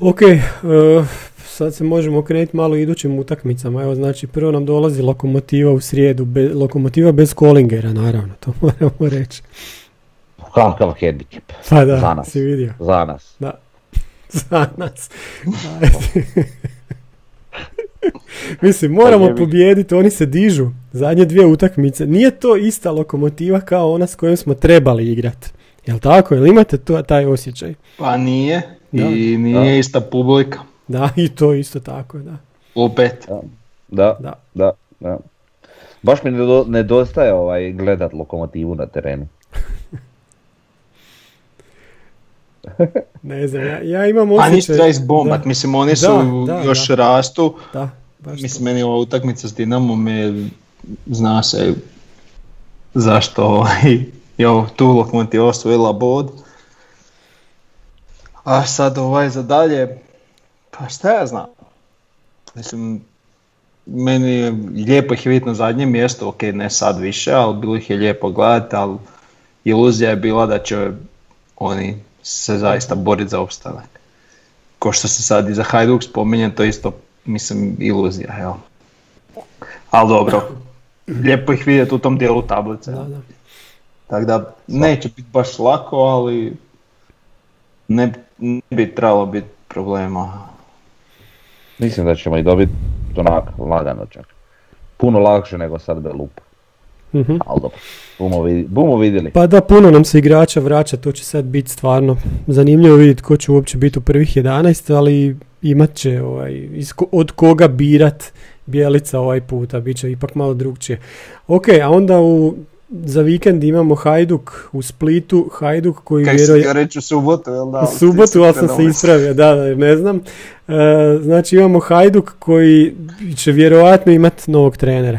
Ok, e, sad se možemo okrenuti malo idućim utakmicama. Evo, znači, prvo nam dolazi lokomotiva u srijedu, be- lokomotiva bez Kolingera, naravno, to (laughs) moramo reći. Kakav hendikep. Pa da, Za nas. si vidio. Za nas. Da. (laughs) Za nas. (laughs) Mislim, moramo pobijediti, oni se dižu. Zadnje dvije utakmice. Nije to ista lokomotiva kao ona s kojom smo trebali igrati. Jel tako? Jel imate to, taj osjećaj? Pa nije Da. i nije Da. ista publika. Da, (laughs) i to isto tako, da. Opet. Da, Da. da, da. Baš mi nedo- nedostaje ovaj gledat lokomotivu na terenu. Ne znam, ja, ja imam A osjećaj... ništa treba izbombat, da, mislim oni su Da, da, još da. rastu. Da, baš Mislim, to. meni ova utakmica s Dinamom je, zna se zašto ovaj, je ovo tu lokomotiva osvojila bod. A sad ovaj za dalje, pa šta ja znam. Mislim, meni je lijepo ih je vidjeti na zadnjem mjestu, ok, ne sad više, ali bilo ih je lijepo gledati, ali iluzija je bila da će oni se zaista boriti za opstanak. Ko što se sad i za Hajduk spominje, to isto, mislim, iluzija, jel? Ali dobro, lijepo ih vidjeti u tom dijelu tablice. Da, da. Tako da neće biti baš lako, ali ne, ne bi trebalo biti problema. Mislim da ćemo i dobiti onak lagano čak. Puno lakše nego sad Belup. Mhm. Ali dobro, bumo, vidi- bumo vidjeli. Pa da, puno nam se igrača vraća, to će sad biti stvarno zanimljivo vidjeti ko će uopće biti u prvih 11, ali imat će ovaj, od koga birat Bijelica ovaj puta, bit će ipak malo drugčije. Ok, a onda u, za vikend imamo Hajduk u Splitu, Hajduk koji Kaj vjeruje... htio reći u subotu, jel da? U subotu, ali sam se ispravio, da, da, ne znam. E, znači imamo Hajduk koji će vjerojatno imati novog trenera.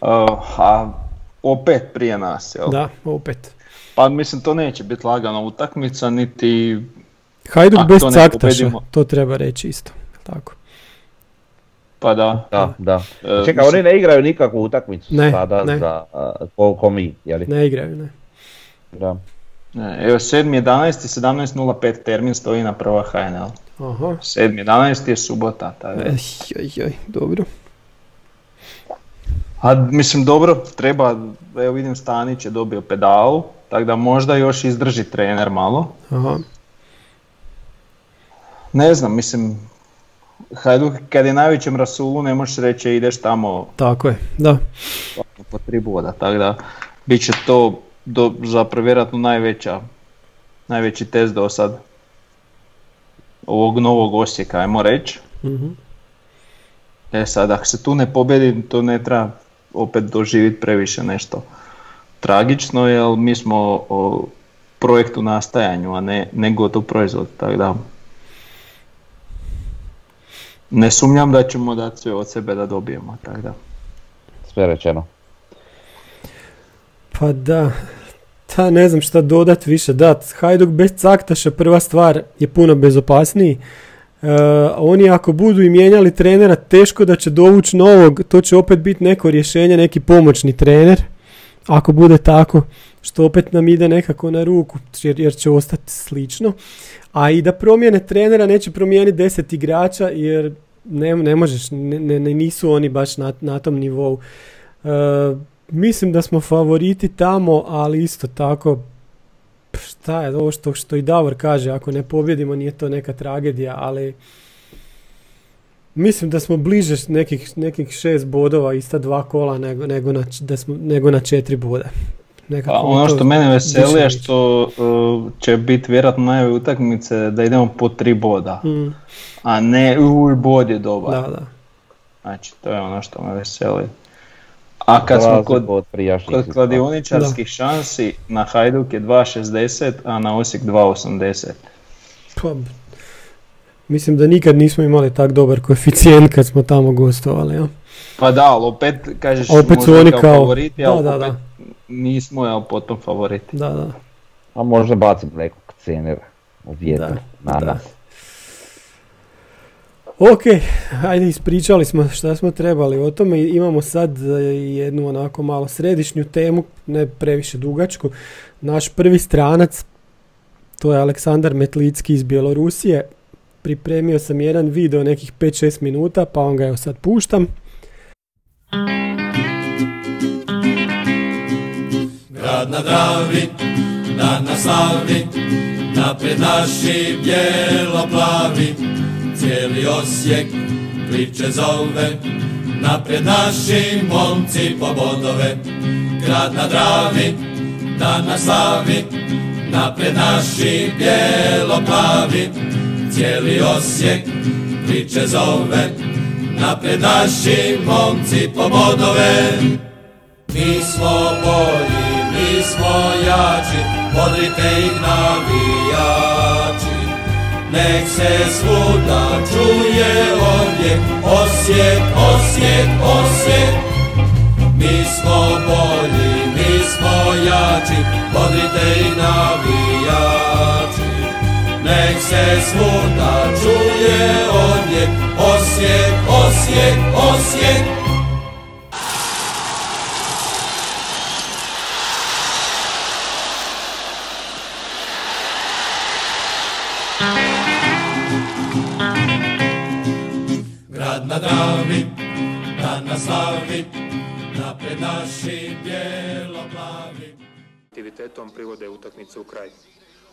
a opet prije nas, jel? Da, opet. Pa mislim to neće biti lagana utakmica, niti... Hajduk bez to to treba reći isto. Tako. Pa da. Da, da. E, Čekaj, mislim- oni ne igraju nikakvu utakmicu Ne, sada ne. za a, ko, ko mi, jeli? Ne igraju, ne. Da. Ne, evo 7.11. 17.05 termin stoji na prva HNL. Aha. 7.11. je subota. Ej, ej, ej, dobro. A mislim dobro, treba, evo vidim Stanić je dobio pedalu, tako da možda još izdrži trener malo. Aha. Ne znam, mislim, Hajduk kad je najvećem rasulu ne možeš reći ideš tamo Tako je, da. po tri boda, tako da bit će to do, zapravo vjerojatno najveća, najveći test do sad ovog novog Osijeka, ajmo reći. Mhm. E sad, ako se tu ne pobjedi, to ne treba opet doživjeti previše nešto tragično, jer mi smo o projektu nastajanju, a ne, ne gotov proizvod, tako da ne sumnjam da ćemo dati sve od sebe da dobijemo, tako da. Sve rečeno. Pa da, ta ne znam šta dodat više. Da, Hajduk bez caktaša prva stvar je puno bezopasniji. E, oni ako budu i mijenjali trenera, teško da će dovući novog, to će opet biti neko rješenje, neki pomoćni trener. Ako bude tako, što opet nam ide nekako na ruku, jer, jer će ostati slično. A i da promijene trenera neće promijeniti deset igrača, jer ne, ne možeš, ne- ne- nisu oni baš na, na tom nivou. E, mislim da smo favoriti tamo, ali isto tako šta je ovo što, što i Davor kaže, ako ne pobjedimo nije to neka tragedija, ali mislim da smo bliže nekih, nekih šest bodova ista dva kola nego, nego, na, da smo, nego na četiri boda. Nekako Pa ono to što mene veseli je što uh, će biti vjerojatno najave utakmice da idemo po tri boda, Mm, a ne uj bod je dobar. da, da. Znači to je ono što me veseli. A kad smo kod, kod kladioničarskih šansi, na Hajduk je 2.60, a na Osijek 2.80. Pa, mislim da nikad nismo imali tak dobar koeficijent kad smo tamo gostovali. Ja? Pa da, ali opet kažeš opet su oni kao, kao- favoriti, da, ali da, opet da. nismo jel, potom favoriti. Da, da. A možda bacim nekog cenera u vjetar Da, na da. nas. Ok, ajde ispričali smo šta smo trebali o tome. Imamo sad e, jednu onako malo središnju temu, ne previše dugačku. Naš prvi stranac, to je Aleksandar Metlicki iz Bjelorusije. Pripremio sam jedan video nekih 5-6 minuta, pa on ga evo sad puštam. Grad na Dravi, dan na slavi, napred naši bijelo-plavi, cijeli Osijek priče zove, napred naši momci po bodove. Grad na Dravi, dan na slavi, napred naši bijelo-plavi, cijeli Osijek priče zove, napred naši momci po bodove. Mi smo bolji, mi smo jači, bodrite ih navijači. Nek se svuda čuje ovdje, Osijek, Osijek, Osijek. Mi smo bolji, mi smo jači, bodrite ih navijači. Nek se svuda čuje ovdje, Osijek, Osijek, Osijek. Grad na Dravi, dan na slavi, napred naši bijelo-plavi. aktivitetom privode utakmice u kraj.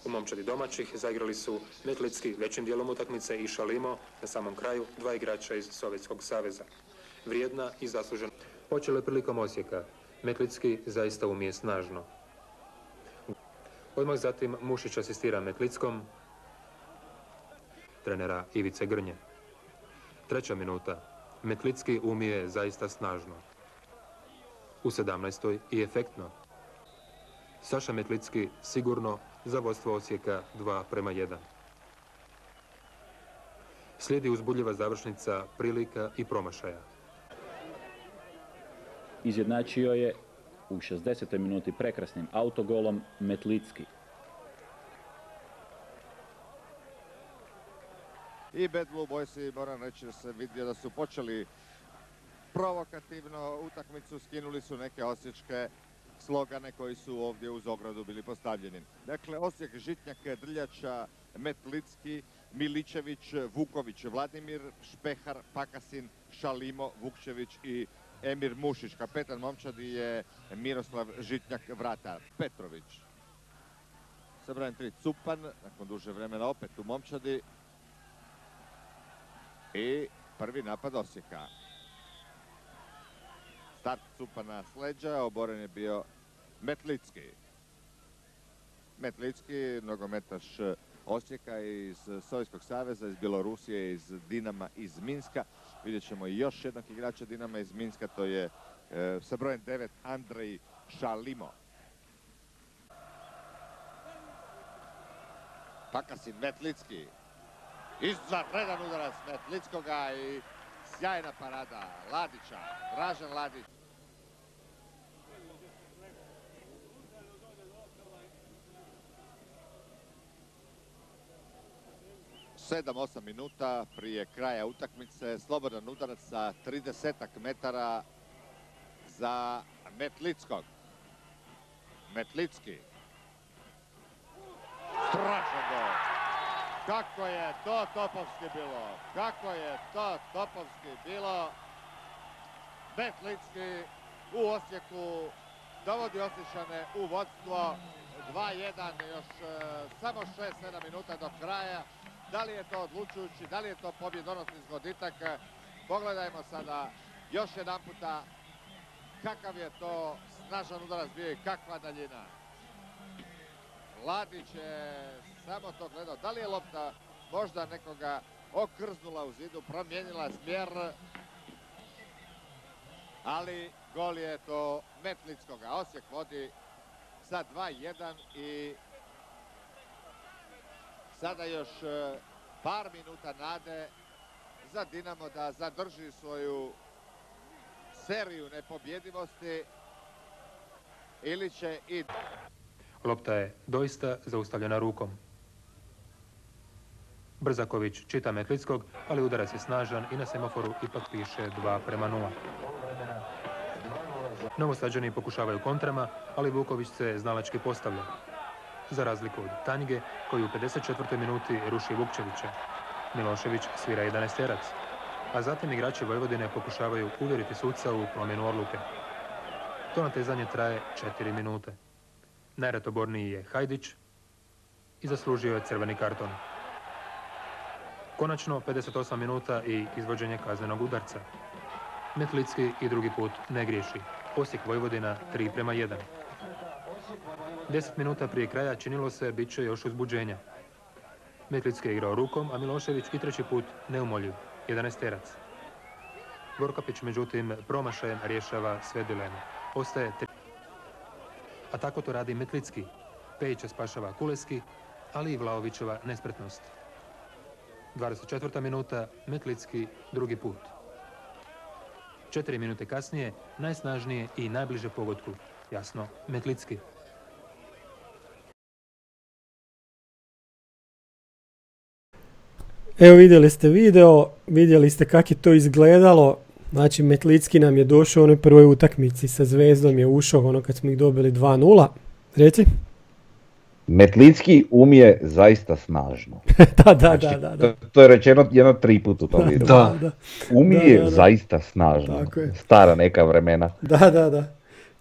U momčadi domaćih zaigrali su Metlitski većim dijelom utakmice i Šalimo na samom kraju dva igrača iz Sovjetskog saveza. Vrijedna i zaslužena. Počelo je prilikom Osijeka. Metlitski zaista umije snažno. Odmah zatim Mušić asistira Metlitskom, trenera Ivice Grnje. Treća minuta. Metlitski umije zaista snažno. U 17. i efektno. Saša Metlicki sigurno za vodstvo Osijeka 2 prema 1. Slijedi uzbudljiva završnica prilika i promašaja. izjednačio je u 60. minuti prekrasnim autogolom Metlicki. I Bad Blue Boysi, moram reći da se vidio da su počeli provokativno utakmicu, skinuli su neke osječke slogane koji su ovdje uz ogradu bili postavljeni. Dakle, Osijek, Žitnjak, Drljača, Metlicki, Miličević, Vuković, Vladimir, Špehar, Pakasin, Šalimo, Vukčević i Emir Mušić. Kapetan momčadi je Miroslav Žitnjak, vratar. Petrović. Sa 3 Cupan, nakon duže vremena opet u momčadi. I prvi napad Osijeka. Start Cupana s leđa, oboren je bio Metlicki. Metlicki, nogometaš Osijeka iz Sovjetskog saveza, iz Bjelorusije, iz Dinama, iz Minska. Vidjet ćemo i još jednog igrača Dinama iz Minska, to je e, sa brojem 9 Andrej Šalimo. Pakasin Metlicki. Izvanredan udarac Metlickoga i sjajna parada Ladića, Dražen Ladić. Sedam, osam minuta prije kraja utakmice, slobodan udarac sa 30 metara za Metlickog. Metlicki. Strašan gol. Kako je to topovski bilo? Kako je to topovski bilo? Metlicki u Osijeku dovodi Osječane u vodstvo 2-1, još e, samo 6-7 minuta do kraja. Da li je to odlučujući, da li je to pobjedonosni zgoditak? Pogledajmo sada još jedan puta kakav je to snažan udarac bio i kakva daljina. Ladić je samo to gledao. Da li je lopta možda nekoga okrznula u zidu, promijenila smjer. Ali gol je to Metlickoga. Osijek vodi sa 2-1 i sada još e, par minuta nade za Dinamo da zadrži svoju seriju nepobjedivosti ili će i... Lopta je doista zaustavljena rukom. Brzaković čita Metlickog, ali udarac je snažan i na semaforu ipak piše 2 prema 0. Novosađani pokušavaju kontrama, ali Vuković se znalački postavlja. Za razliku od Tanjge, koji u 54. minuti ruši Vukčevića. Milošević svira 11 terac, a zatim igrači Vojvodine pokušavaju uvjeriti suca u promjenu odluke. To natezanje traje 4 minute. Najratoborniji je Hajdić i zaslužio je crveni karton. Konačno 58 minuta i izvođenje kaznenog udarca. Metlicki i drugi put ne griješi. Osijek Vojvodina 3 prema 1. 10 minuta prije kraja činilo se bit će još uzbuđenja. Metlicki je igrao rukom, a Milošević i treći put neumoljiv, 11 terac. Vorkapić međutim promašajem rješava sve dileme. Ostaje tri. A tako to radi Metlicki. Pejića spašava Kuleski, ali i Vlaovićeva nespretnost. 24. minuta, Metlicki drugi put. Četiri minute kasnije, najsnažnije i najbliže pogodku. Jasno, Metlicki. Evo vidjeli ste video, vidjeli ste kako je to izgledalo. Znači Metlicki nam je došao u onoj prvoj utakmici sa Zvezdom je ušao ono kad smo ih dobili 2-0. Reci? Metlicki umije zaista snažno. (laughs) da, da, Znači, da, da, da. To, to je rečeno jedno tri put u tom videu. Da. da. Umije Da, da, da. zaista snažno. Tako je. Stara neka vremena. Da, da, da.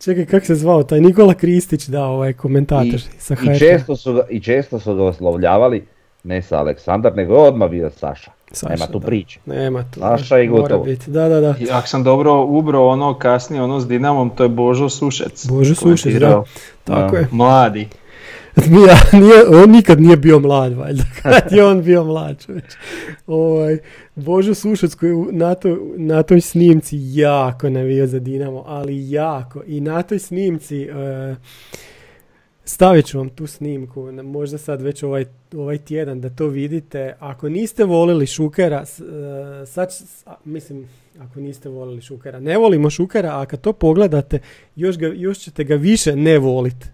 Čekaj, kako se zvao taj Nikola Kristić, da, ovaj komentator I, sa i, često su ga, I često su ga oslovljavali ne sa Aleksandar, nego je odmah bio Saša. Saša, Nema tu da. priče. Nema tu. Saša i mora gotovo. biti. Da, da, da. I ako sam dobro ubrao ono kasnije, ono s Dinamom, to je Božo Sušec. Božo Sušec, da. Tako Da, je. Mladi. (laughs) Nije, nije, on nikad nije bio mlad, valjda. (laughs) Kad je on bio mlad, čovječ. Ovaj, Božo Sušac koji je na, to, na toj snimci jako navio za Dinamo, ali jako. I na toj snimci, e, stavit ću vam tu snimku, možda sad već ovaj, ovaj tjedan da to vidite. Ako niste volili Šukera, e, sad, mislim, ako niste volili Šukera, ne volimo Šukera, a kad to pogledate, još, ga, još ćete ga više ne voliti.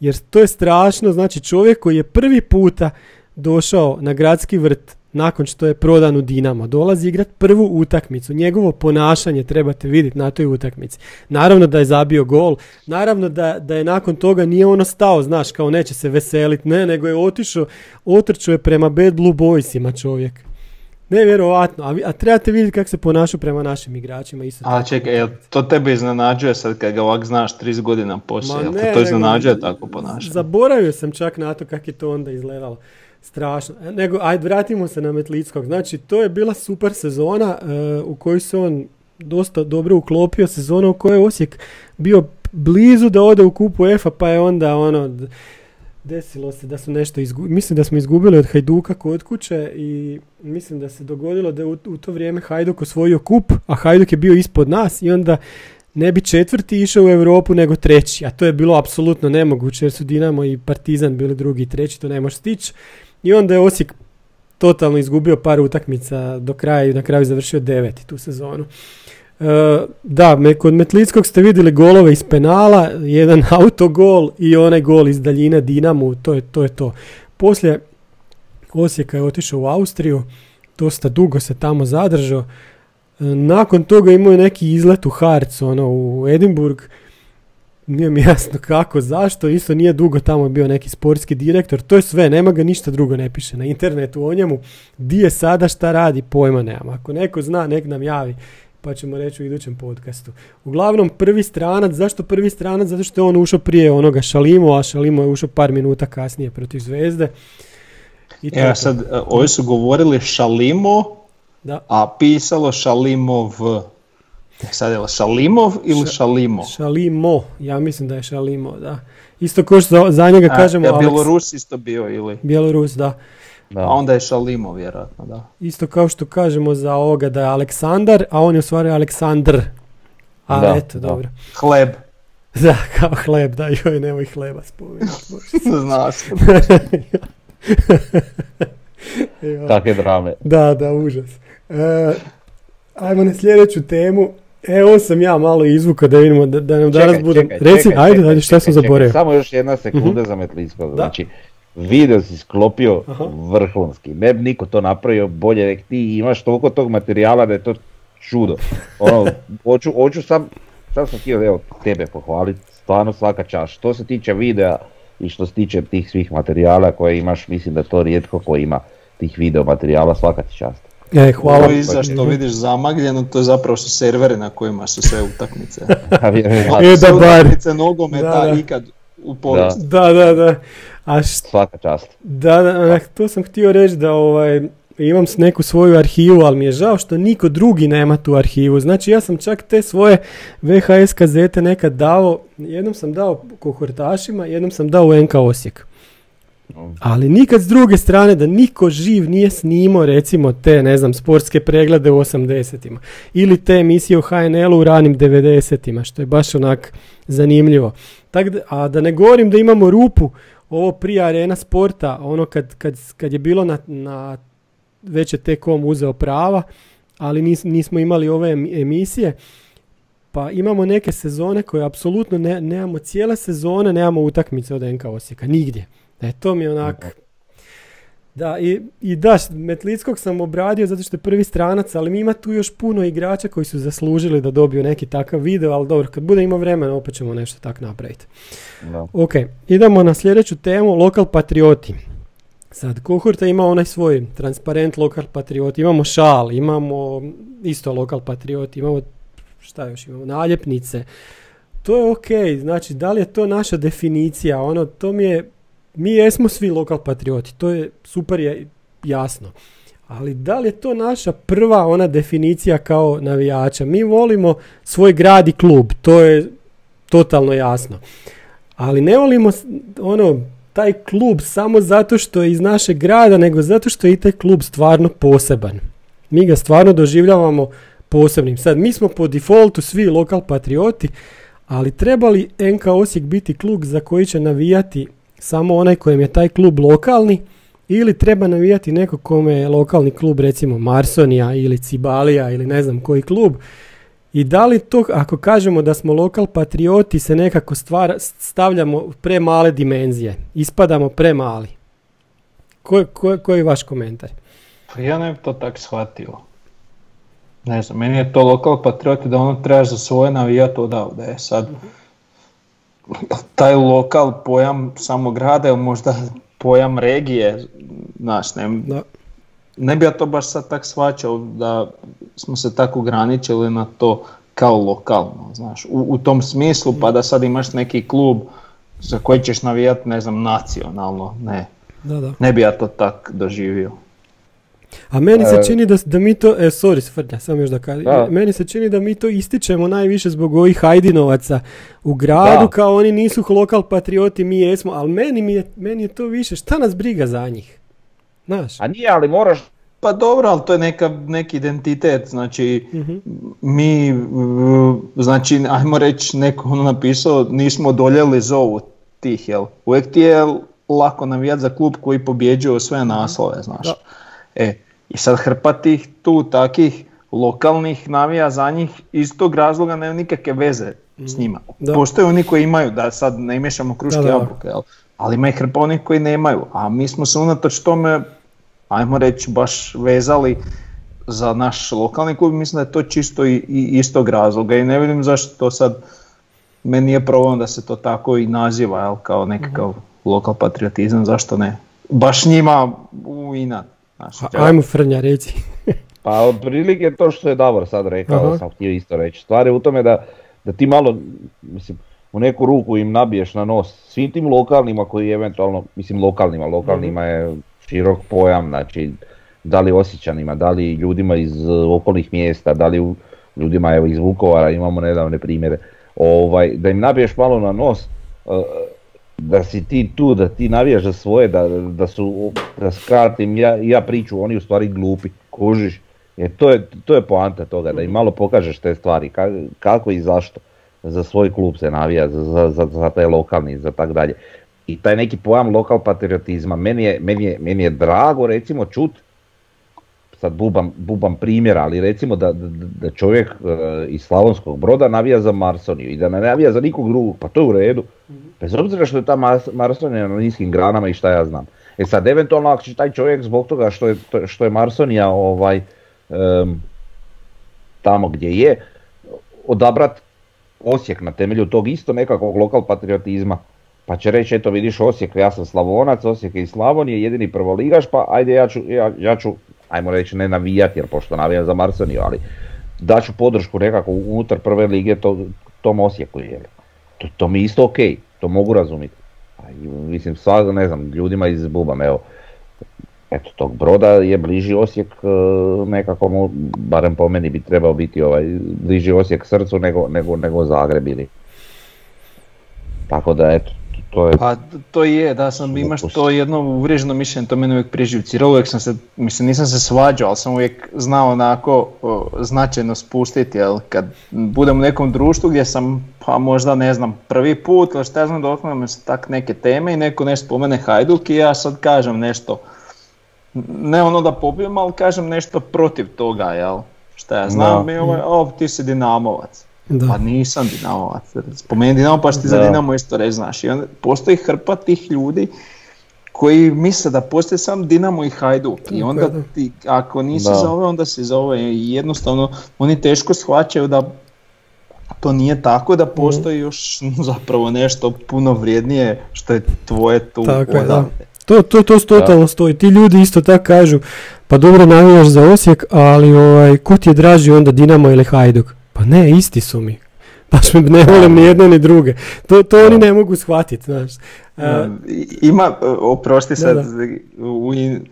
Jer to je strašno, znači čovjek koji je prvi puta došao na gradski vrt nakon što je prodan u Dinamo, dolazi igrat prvu utakmicu, njegovo ponašanje trebate vidjeti na toj utakmici. Naravno da je zabio gol, naravno da, da je nakon toga nije ono stao, znaš, kao neće se veselit, ne, nego je otišao, otrčao je prema Bad Blue Boysima čovjek. Nevjerovatno, a, a trebate vidjeti kako se ponašaju prema našim igračima isto. Tako. čekaj, jel to tebe iznenađuje sad kad ga ovak znaš 30 godina poslije? Jel te to nego- iznenađuje tako ponašanje? Zaboravio sam čak na to kako je to onda izgledalo. Strašno. E, Nego, ajde, vratimo se na Metlickog. Znači, to je bila super sezona e, u kojoj se on dosta dobro uklopio. Sezona u kojoj je Osijek bio blizu da ode u kupu EFA, pa je onda ono... Desilo se da su nešto izgubili, mislim da smo izgubili od Hajduka kod kuće i mislim da se dogodilo da je u, u to vrijeme Hajduk osvojio kup, a Hajduk je bio ispod nas i onda ne bi četvrti išao u Europu nego treći, a to je bilo apsolutno nemoguće jer su Dinamo i Partizan bili drugi i treći, to ne može stići. I onda je Osijek totalno izgubio par utakmica do kraja i na kraju završio deveti tu sezonu. E, da, me, kod Metlickog ste vidjeli golove iz penala, jedan (laughs) autogol i onaj gol iz daljine Dinamu, to je to. Je to. Poslije Osijeka je otišao u Austriju, dosta dugo se tamo zadržao. E, Nakon toga imao je neki izlet u Harc, ono, u Edinburgh. Nije mi jasno kako, zašto, isto nije dugo tamo bio neki sportski direktor, to je sve, nema ga ništa drugo, ne piše na internetu o njemu. Di je sada, šta radi, pojma nemam. Ako neko zna, nek nam javi, pa ćemo reći u idućem podcastu. Uglavnom, prvi stranac, zašto prvi stranac? Zato što je on ušao prije onoga Šalimo, a Šalimo je ušao par minuta kasnije protiv Zvezde. I Evo sad, e, ovi su govorili Šalimo, Da. a pisalo Šalimov. E, Sad je li Šalimov ili Ša- Šalimo? Šalimo, ja mislim da je Šalimo, da. Isto ko što za, za njega A, kažemo ja, Bjelorus isto bio ili? Bjelorus, da. Da. A onda je Šalimo vjerojatno, da. Isto kao što kažemo za ovoga da je Aleksandar, a on je u stvari Aleksandr. A Da, eto, da. dobro. (laughs) Hleb, (laughs) Da, kao hleb, da, joj, nemoj hleba spomenuti. zna se. Joj. Takve drame. Da, da, užas. E, ajmo na sljedeću temu. Evo sam ja malo izvuka da vidimo da, da nam danas bude... čekaj, Reci, čekaj, ajde, ajde, šta sam zaboravio? Samo još jedna sekunda za Metlickog. Da. Znači, video si sklopio Aha. vrhunski. Ne bi niko to napravio bolje nek ti imaš toliko tog materijala da je to čudo. Ono, (laughs) hoću, hoću sam, sam sam htio evo, tebe pohvaliti, stvarno svaka čast. Što se tiče videa i što se tiče tih svih materijala koje imaš, mislim da to rijetko ko ima tih video materijala, svaka ti čast. E, hvala. Ovo iza što vidiš zamagljeno, to je zapravo su serveri na kojima su sve utakmice. (laughs) E, da bar. utakmice nogometa Da, da. ikad u povijesti. Da, da, da. A št- Svaka čast. Da, da, onak, to sam htio reći da ovaj, imam neku svoju arhivu, ali mi je žao što niko drugi nema tu arhivu. Znači ja sam čak te svoje VHS kazete nekad dao, jednom sam dao kohortašima, jednom sam dao u NK Osijek. Ali nikad s druge strane da niko živ nije snimao recimo te, ne znam, sportske preglede u 80-ima. Ili te emisije u HNL-u u ranim 90-ima, što je baš onak zanimljivo. Tak a da ne govorim da imamo rupu, ovo prije arena sporta, ono kad, kad, kad je bilo na, na već je T-Com uzeo prava, ali nis, nismo imali ove em- emisije, pa imamo neke sezone koje apsolutno ne, nemamo cijele sezone, nemamo utakmice od NK Osijeka, nigdje. E, to mi je onak... Da, i, i da, Metlickog sam obradio zato što je prvi stranac, ali ima tu još puno igrača koji su zaslužili da dobiju neki takav video, ali dobro, kad bude imao vremena opet ćemo nešto tak napraviti. Da. Ok, idemo na sljedeću temu, lokal patrioti. Sad, Kohorta ima onaj svoj transparent lokal patrioti, imamo šal, imamo isto lokal patrioti, imamo šta još imamo, naljepnice. To je ok, znači da li je to naša definicija, ono, to mi je, mi jesmo svi lokal patrioti, to je super je jasno. Ali da li je to naša prva ona definicija kao navijača? Mi volimo svoj grad i klub, to je totalno jasno. Ali ne volimo ono taj klub samo zato što je iz našeg grada, nego zato što je i taj klub stvarno poseban. Mi ga stvarno doživljavamo posebnim. Sad, mi smo po defaultu svi lokal patrioti, ali treba li NK Osijek biti klub za koji će navijati samo onaj kojem je taj klub lokalni ili treba navijati neko kome je lokalni klub recimo Marsonija ili Cibalija ili ne znam koji klub i da li to, ako kažemo da smo lokal patrioti, se nekako stvara, stavljamo premale dimenzije, ispadamo premali. Ko, ko, koji je vaš komentar? Pa ja ne bi to tak shvatio. Ne znam, meni je to lokal patrioti da ono trebaš za svoje navijat odavde. E sad, taj lokal pojam samog grada ili možda pojam regije, znaš, ne, Da. ne bi ja to baš sad tak shvaćao da smo se tako ograničili na to kao lokalno, znaš, u, u tom smislu pa da sad imaš neki klub za koji ćeš navijat, ne znam, nacionalno, ne, Da, da. ne bi ja to tak doživio. A meni se E, čini da, da mi to, e, sorry Svrlja, samo još da kažem, Da. meni se čini da mi to ističemo najviše zbog ovih Hajdinovaca u gradu, Da. kao oni nisu lokal patrioti, mi jesmo, ali meni, mi je, meni je to više, šta nas briga za njih? Znaš? A nije, ali moraš Pa dobro, ali to je neka, neki identitet, znači Mhm. mi, znači ajmo reći, neko ono napisao, nismo odoljeli zovu tih, jel? Uvijek ti je lako navijat za klub koji pobjeđuje sve naslove, znaš. Da. E, i sad hrpa tih tu takih lokalnih navija za njih iz tog razloga nema nikakve veze s njima. Da. Postoje oni koji imaju, da sad ne miješamo kruške Da, jabuke, jel? ali ima i hrpa onih koji nemaju, a mi smo se unatoč tome, ajmo reći, baš vezali za naš lokalni klub, mislim da je to čisto i, i istog razloga i ne vidim zašto to sad, meni nije problem da se to tako i naziva, jel, kao nekakav lokal patriotizam, zašto ne? Baš njima u inat. Znaš, Ajmo Frnja, reci. (laughs) Pa otprilike to što je Davor sad rekao, Aha. sam htio isto reći. Stvar je u tome da, da ti malo, mislim, u neku ruku im nabiješ na nos svim tim lokalnima koji eventualno, mislim lokalnima, lokalnima je širok pojam, znači da li osjećanima, da li ljudima iz uh, okolnih mjesta, da li ljudima evo iz Vukovara, imamo nedavne primjere, ovaj, da im nabiješ malo na nos, uh, da si ti tu, da ti navijaš za svoje, da, da su, da skratim ja, ja priču, oni u stvari glupi, kužiš, jer to je, to je poanta toga, da im malo pokažeš te stvari, ka- kako i zašto za svoj klub se navija, za, za, za, za taj lokalni, za tak dalje. I taj neki pojam lokal patriotizma, meni je, meni je, meni je drago recimo čut, sad bubam, bubam primjera, ali recimo da, da, da čovjek e, iz Slavonskog broda navija za Marsoniju i da ne navija za nikog drugog, pa to je u redu. Bez obzira što je ta Mars- Marsonija na niskim granama i šta ja znam. E sad, eventualno ako će taj čovjek zbog toga što je, to- što je Marsonija ovaj, em, tamo gdje je, odabrat Osijek na temelju tog isto nekakvog lokal patriotizma. Pa će reći, eto vidiš Osijek, ja sam Slavonac, Osijek je iz Slavonije, jedini prvoligaš, pa ajde ja ću, ja, ja ću ajmo reći ne navijati, jer pošto navijam za Marsoniju, ali daću podršku nekako unutar prve lige to, tom Osijeku. Jer to, to mi isto ok, to mogu razumjeti. A Mislim, sva, ne znam, ljudima iz Bubam, evo, eto, tog broda je bliži Osijek e, nekako, barem po meni bi trebao biti ovaj, bliži Osijek srcu nego, nego, nego Zagreb ili. Tako da, eto, to je... Pa to je, da sam imaš to jedno uvriježeno mišljenje, to mene uvijek preživciralo, uvijek sam se, mislim nisam se svađao, ali sam uvijek znao onako o, značajno spustiti, jel, kad budem u nekom društvu gdje sam, pa možda ne znam, prvi put ili šta ja znam, dotaknemo se tak neke teme i neko nešto spomene Hajduk i ja sad kažem nešto, ne ono da pobijem, ali kažem nešto protiv toga, jel, šta ja znam, Da. i ovaj, o, ti si Dinamovac. Da. Pa nisam Dinamovac. Spomeni Dinamo pa ti za. Dinamo isto reći, znaš. I onda postoji hrpa tih ljudi koji misle da postoji sam Dinamo i Hajduk. I onda da. ti, ako nisi Da. za ove, onda si za ove. I jednostavno oni teško shvaćaju da to nije tako, da postoji još (laughs) zapravo nešto puno vrijednije što je tvoje tu Tako je, da. To, to, to totalno stoji. Ti ljudi isto tako kažu, pa dobro navijaš za Osijek, ali ovaj, ko ti je draži onda Dinamo ili Hajduk? Pa ne, isti su mi. Baš me ne volim ni jedne ni druge. To, to oni ne mogu shvatiti, znaš. A, I- Ima, e, oprosti sad, da. u, in-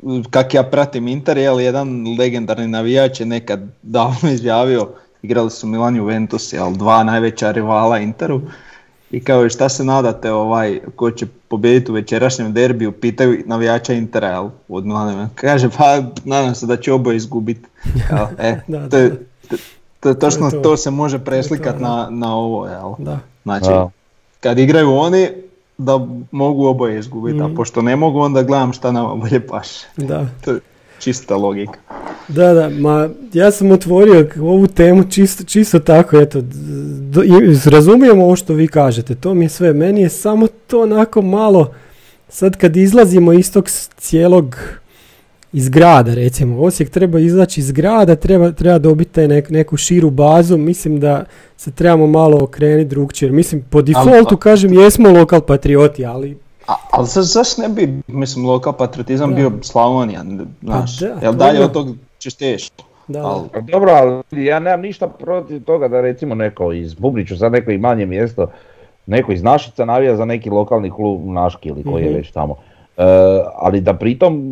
u- kak ja pratim Inter, jel, jedan legendarni navijač je nekad davno (laughs) izjavio, igrali su Milan Juventus, jel, dva najveća rivala Interu, i kao i šta se nadate, ovaj, ko će pobijediti u večerašnjem derbiju, pitaju navijača Intera, jel, od Milana. Kaže, pa nadam se da će oboje izgubiti. (laughs) E, Da, to, je- da. To, to, točno to. to se može preslikati da. na, na ovo, jel. da. Znači, Da. kad igraju oni, da mogu oboje izgubiti, a Mhm. pošto ne mogu, onda gledam šta nama bolje paše. Da. To je čista logika. Da, da, ma ja sam otvorio ovu temu čisto, čisto tako, eto, d- d- i razumijem ovo što vi kažete, to mi je sve, meni je samo to onako malo, sad kad izlazimo iz tog cijelog, iz grada recimo, Osijek treba izaći iz grada, treba, treba dobiti taj nek- neku širu bazu, mislim da se trebamo malo okrenuti drugčije, mislim po defaultu kažem jesmo lokal patrioti, ali A, ali za, zašto ne bi, mislim, lokal patriotizam Da. bio Slavonija, znaš, da, jel to dalje da. od tog ćeš da, Ali- Pa Dobro, ali ja nemam ništa protiv toga da recimo neko iz Bubriću, sad neko i manje mjesto, neko iz Našica navija za neki lokalni klub Naški ili koji je Mhm. već tamo. E, ali da pritom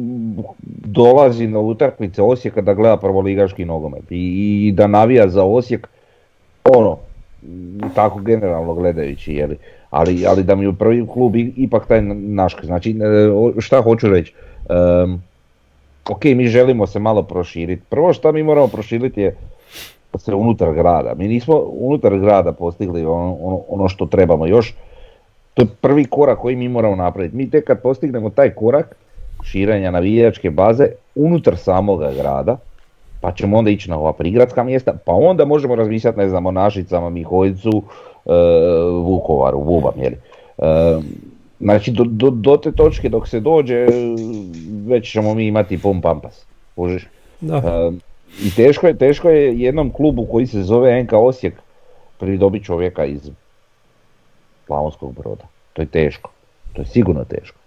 dolazi na utakmice Osijeka da gleda prvoligaški nogomet i, i da navija za Osijek, ono, tako generalno gledajući, jeli. Ali, ali da mi u prvi klub ipak taj Naški, znači e, šta hoću reći, Em, ok, mi želimo se malo proširiti. Prvo što mi moramo proširiti je se unutar grada. Mi nismo unutar grada postigli ono, ono što trebamo još. To je prvi korak koji mi moramo napraviti. Mi tek kad postignemo taj korak širenja navijačke baze unutar samoga grada, pa ćemo onda ići na ova prigradska mjesta, pa onda možemo razmišljati, ne znam, o Našicama, Miholjcu, e, Vukovaru, Vubam, jeli. E, znači, do, do, do te točke dok se dođe, već ćemo mi imati pun pampas, kužiš? da. E, I teško je, teško je jednom klubu koji se zove NK Osijek pridobiti čovjeka iz Slavonskog broda. To je teško. To je sigurno teško.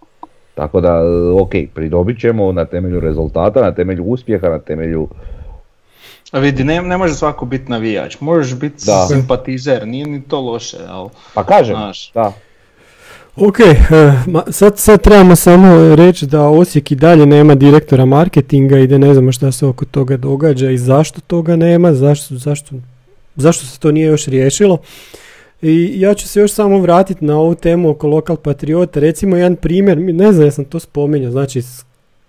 Tako da, ok, pridobit ćemo na temelju rezultata, na temelju uspjeha, na temelju... A vidi, ne, ne može svako biti navijač, možeš biti Da. simpatizer, nije ni to loše, ali Pa kažem, Znaš. da. Ok, ma, sad, sad trebamo samo reći da Osijek i dalje nema direktora marketinga i da ne znamo šta se oko toga događa i zašto toga nema, zašto, zašto, zašto se to nije još riješilo. I ja ću se još samo vratiti na ovu temu oko lokal patriota. Recimo jedan primjer, ne znam jesam to spominjao, znači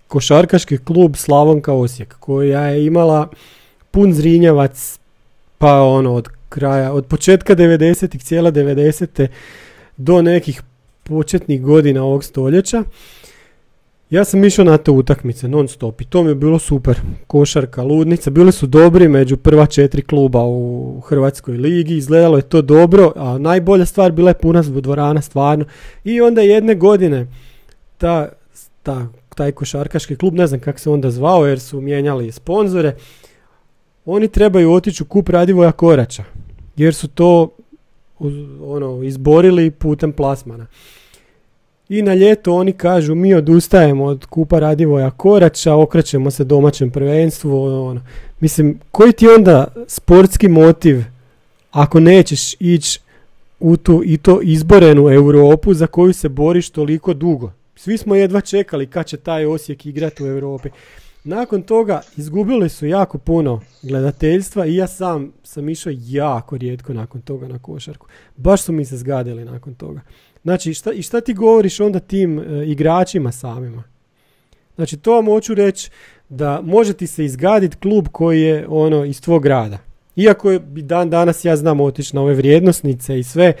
košarkaški klub Slavonka Osijek koja je imala pun zrinjavac pa ono od kraja, od početka 90-ih, cijela 90 do nekih početnih godina ovog stoljeća. Ja sam išao na te utakmice non stop i to mi je bilo super. Košarka, ludnica, bili su dobri među prva četiri kluba u Hrvatskoj ligi, izgledalo je to dobro, a najbolja stvar bila je puna dvorana stvarno. I onda jedne godine ta, ta, taj košarkaški klub, ne znam kako se onda zvao jer su mijenjali sponzore, oni trebaju otići u kup Radivoja Korača jer su to ono, izborili putem plasmana. I na ljeto oni kažu mi odustajemo od kupa Radivoja Korača, okrećemo se domaćem prvenstvu. Ono. Mislim, koji ti onda sportski motiv ako nećeš ići u tu i to izborenu Europu za koju se boriš toliko dugo? Svi smo jedva čekali kad će taj Osijek igrati u Europi. Nakon toga izgubili su jako puno gledateljstva i ja sam sam išao jako rijetko nakon toga na košarku. Baš su mi se zgadili nakon toga. Znači, šta, i šta ti govoriš onda tim e, igračima samima? Znači, to vam hoću reći da može ti se izgaditi klub koji je ono iz tvog grada. Iako bi dan danas ja znam otići na ove vrijednosnice i sve,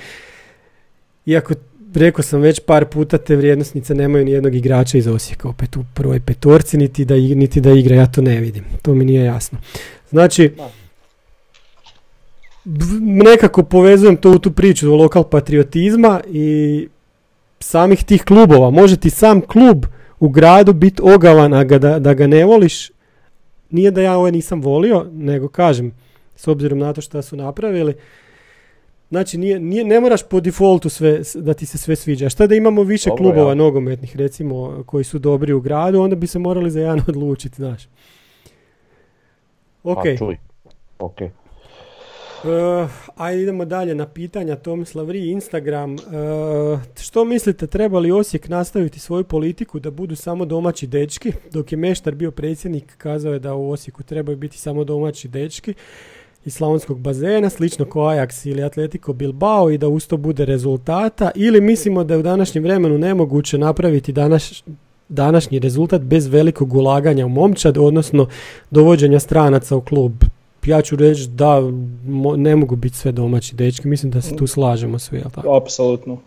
iako rekao sam već par puta te vrijednosnice nemaju ni jednog igrača iz Osijeka opet u prvoj petorci niti da, niti da igra, ja to ne vidim. To mi nije jasno. Znači, nekako povezujem to u tu priču o lokal patriotizma i samih tih klubova. Može ti sam klub u gradu biti ogavan, a ga da, da ga ne voliš. Nije da ja ovaj nisam volio, nego kažem, s obzirom na to što su napravili. Znači, nije, nije, ne moraš po defaultu sve, da ti se sve sviđa. Šta da imamo više Dobro, klubova ja. nogometnih, recimo, koji su dobri u gradu, onda bi se morali za jedan (laughs) odlučiti, znaš. Ok. Pa čuj. Ok. Uh, ajde idemo dalje na pitanja Tomislav Ri, Instagram. Uh, što mislite, treba li Osijek nastaviti svoju politiku da budu samo domaći dečki? Dok je Meštar bio predsjednik, kazao je da u Osijeku trebaju biti samo domaći dečki iz slavonskog bazena, slično kao Ajax ili Atletico Bilbao i da uz to bude rezultata. Ili mislimo da je u današnjem vremenu nemoguće napraviti danas, današnji rezultat bez velikog ulaganja u momčad, odnosno dovođenja stranaca u klub. Ja ću reći da mo- ne mogu biti sve domaći dečki, mislim da se tu slažemo svi, jel tako? apsolutno.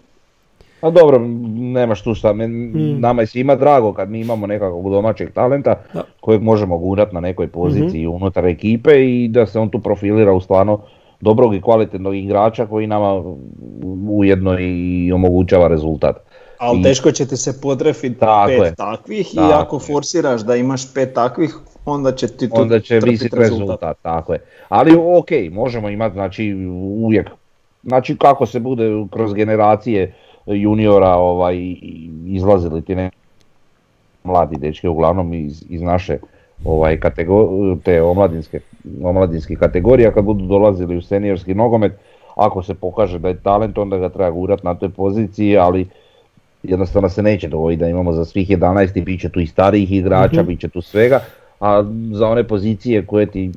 A dobro, nemaš tu šta, men- Mm. nama je svima drago kad mi imamo nekakvog domaćeg talenta Da. kojeg možemo gurat na nekoj poziciji unutar ekipe i da se on tu profilira u stvarno dobrog i kvalitetnog igrača koji nama ujedno i omogućava rezultat. Ali I- teško će ti se potrefiti Tako pet je. takvih i Tako ako je. forsiraš da imaš pet takvih, onda će ti tu onda će visiti rezultat. tako je. Ali ok, možemo imati znači uvijek, znači kako se bude kroz generacije juniora ovaj, izlazili ti ne mladi dečki, uglavnom iz, iz naše ovaj, kategor- te omladinske, omladinskih kategorija, kad budu dolazili u seniorski nogomet, ako se pokaže da je talent, onda ga treba gurat na toj poziciji, ali jednostavno se neće dogoditi da imamo za svih 11 i bit će tu i starijih igrača, Mhm. bit će tu svega, a za one pozicije koje ti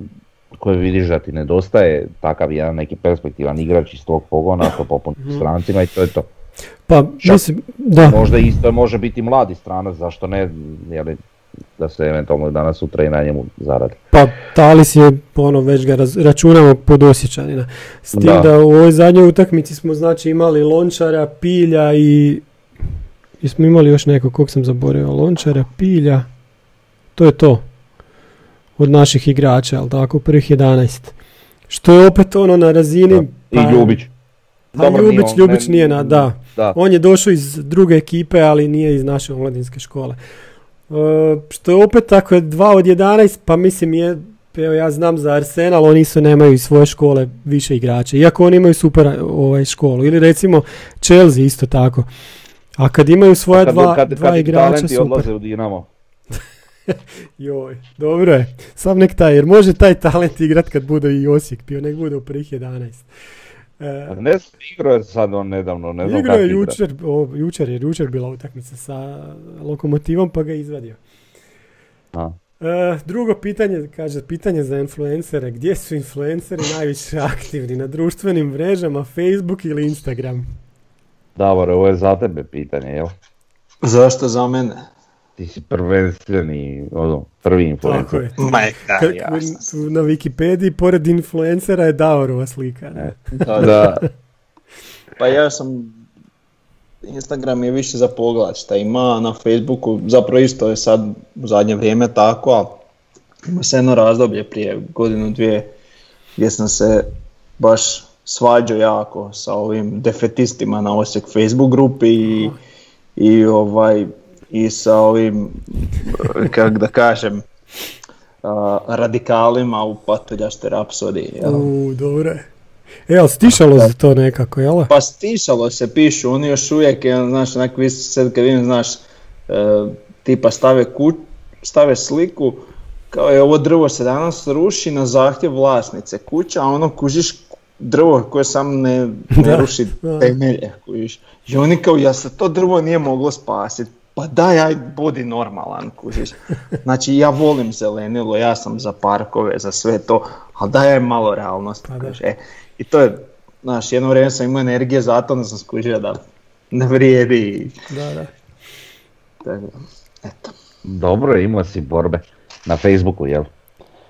koje vidiš da ti nedostaje takav jedan neki perspektivan igrač iz tvog pogona, to Mhm. strancima i to je to. Pa, mislim, da. Možda isto može biti mladi stranac, zašto ne, jeli, da se eventualno danas sutra i na njemu zaradi. Pa Talis je, ono, već ga raz- računamo pod Osjećanina. S tim da. Da. u ovoj zadnjoj utakmici smo, znači, imali Lončara, Pilja i... Jesmo imali još nekog, kog sam zaboravio? Lončara, Pilja... To je to. Od naših igrača, ali tako, prvih 11. Što je opet ono na razini... I Ljubić. Pa nije Ljubić, on- Ljubić ne- nije na, da. Da. On je došao iz druge ekipe, ali nije iz naše omladinske škole. E, što je opet tako je 2 od 11, pa mislim je, evo ja znam za Arsenal, oni su nemaju iz svoje škole više igrača, iako oni imaju super ovaj, školu. Ili recimo Chelsea isto tako. A kad imaju svoja kad, dva, kad, dva kad igrača, talenti super. odlaze u Dinamo. (laughs) Joj, dobro je. Sam nek taj, jer može taj talent igrat kad bude i Osijek bio, nek bude u prvih 11. E, Ne igrao je sad on nedavno, ne znam je jučer, o, jučer je jučer bila utakmica sa Lokomotivom pa ga je izvadio. A. E, drugo pitanje, kaže, pitanje za influencere. Gdje su influenceri najviše aktivni? Na društvenim mrežama, Facebook ili Instagram? Davore, ovo je za tebe pitanje, jel? Zašto za mene? Ti si prvenstveni, ono, prvi Tako influencer. je. Jasno. tu na Wikipediji, pored influencera je Davorova slika. ne? Da, Da, Pa ja sam, Instagram je više za pogled šta ima, na Facebooku zapravo isto je sad u zadnje vrijeme tako, a ima se jedno razdoblje prije godinu dvije gdje sam se baš svađao jako sa ovim defetistima na Osijek Facebook grupi i, i ovaj i sa ovim, kako da kažem, a, radikalima u Patuljašte rapsodiji. jel? U, dobro. E, ali stišalo se to nekako, jel? Pa stišalo se, pišu, oni još uvijek, je, znaš, onak vi sad kad vidim, znaš, e, tipa stave, ku, stave sliku, kao je ovo drvo se danas ruši na zahtjev vlasnice kuća, a ono kužiš drvo koje sam ne, ne Da, ruši da. temelje, kužiš. I oni kao, ja se to drvo nije moglo spasiti. Pa daj, aj, budi normalan, kužiš. Znači, ja volim zelenilo, ja sam za parkove, za sve to, ali daj aj malo realnosti, Pa kužiš. E, I to je, znaš, jedno vrijeme sam imao energije za to, onda sam skužio da ne vrijedi. Da, da. Tako da, Eto. dobro je, imao si borbe. Na Facebooku, jel?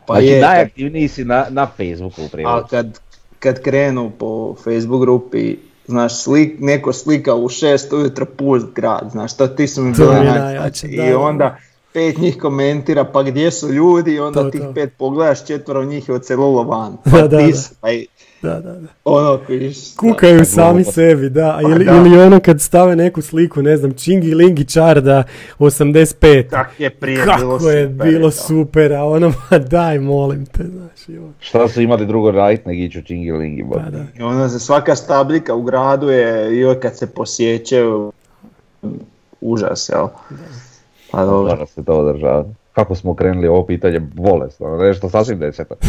Pa znači, je, kad- najaktivniji si na, na Facebooku u prijevodu. A kad, kad krenu po Facebook grupi, znaš, slik, neko slika u šest ujutro pust grad, znaš, to ti su mi bile najjače. I da, da. onda pet njih komentira, pa gdje su ljudi, i onda To, tih to. pet pogledaš, četvero njih je ocelilo van. Da, (laughs) Pa da, da. su, pa i Da, da, da. ono, vidiš, Kukaju da, sami glupost. sebi, da. A Pa Ili, da. ili ono kad stave neku sliku, ne znam, Čingi Lingi Čarda 85. tak je prije bilo Kako je super, bilo da. super, a ono, ma daj, molim te, znaš, joj. Šta su imali drugo raditi nego ići u Čingilingi? bo? Pa da. I onda se svaka stabljika u gradu je, i kad se posjeće, užas, jel? Pa dobro. Se to održavati. Kako smo krenuli ovo pitanje bolesno, nešto sasvim deseto. (laughs)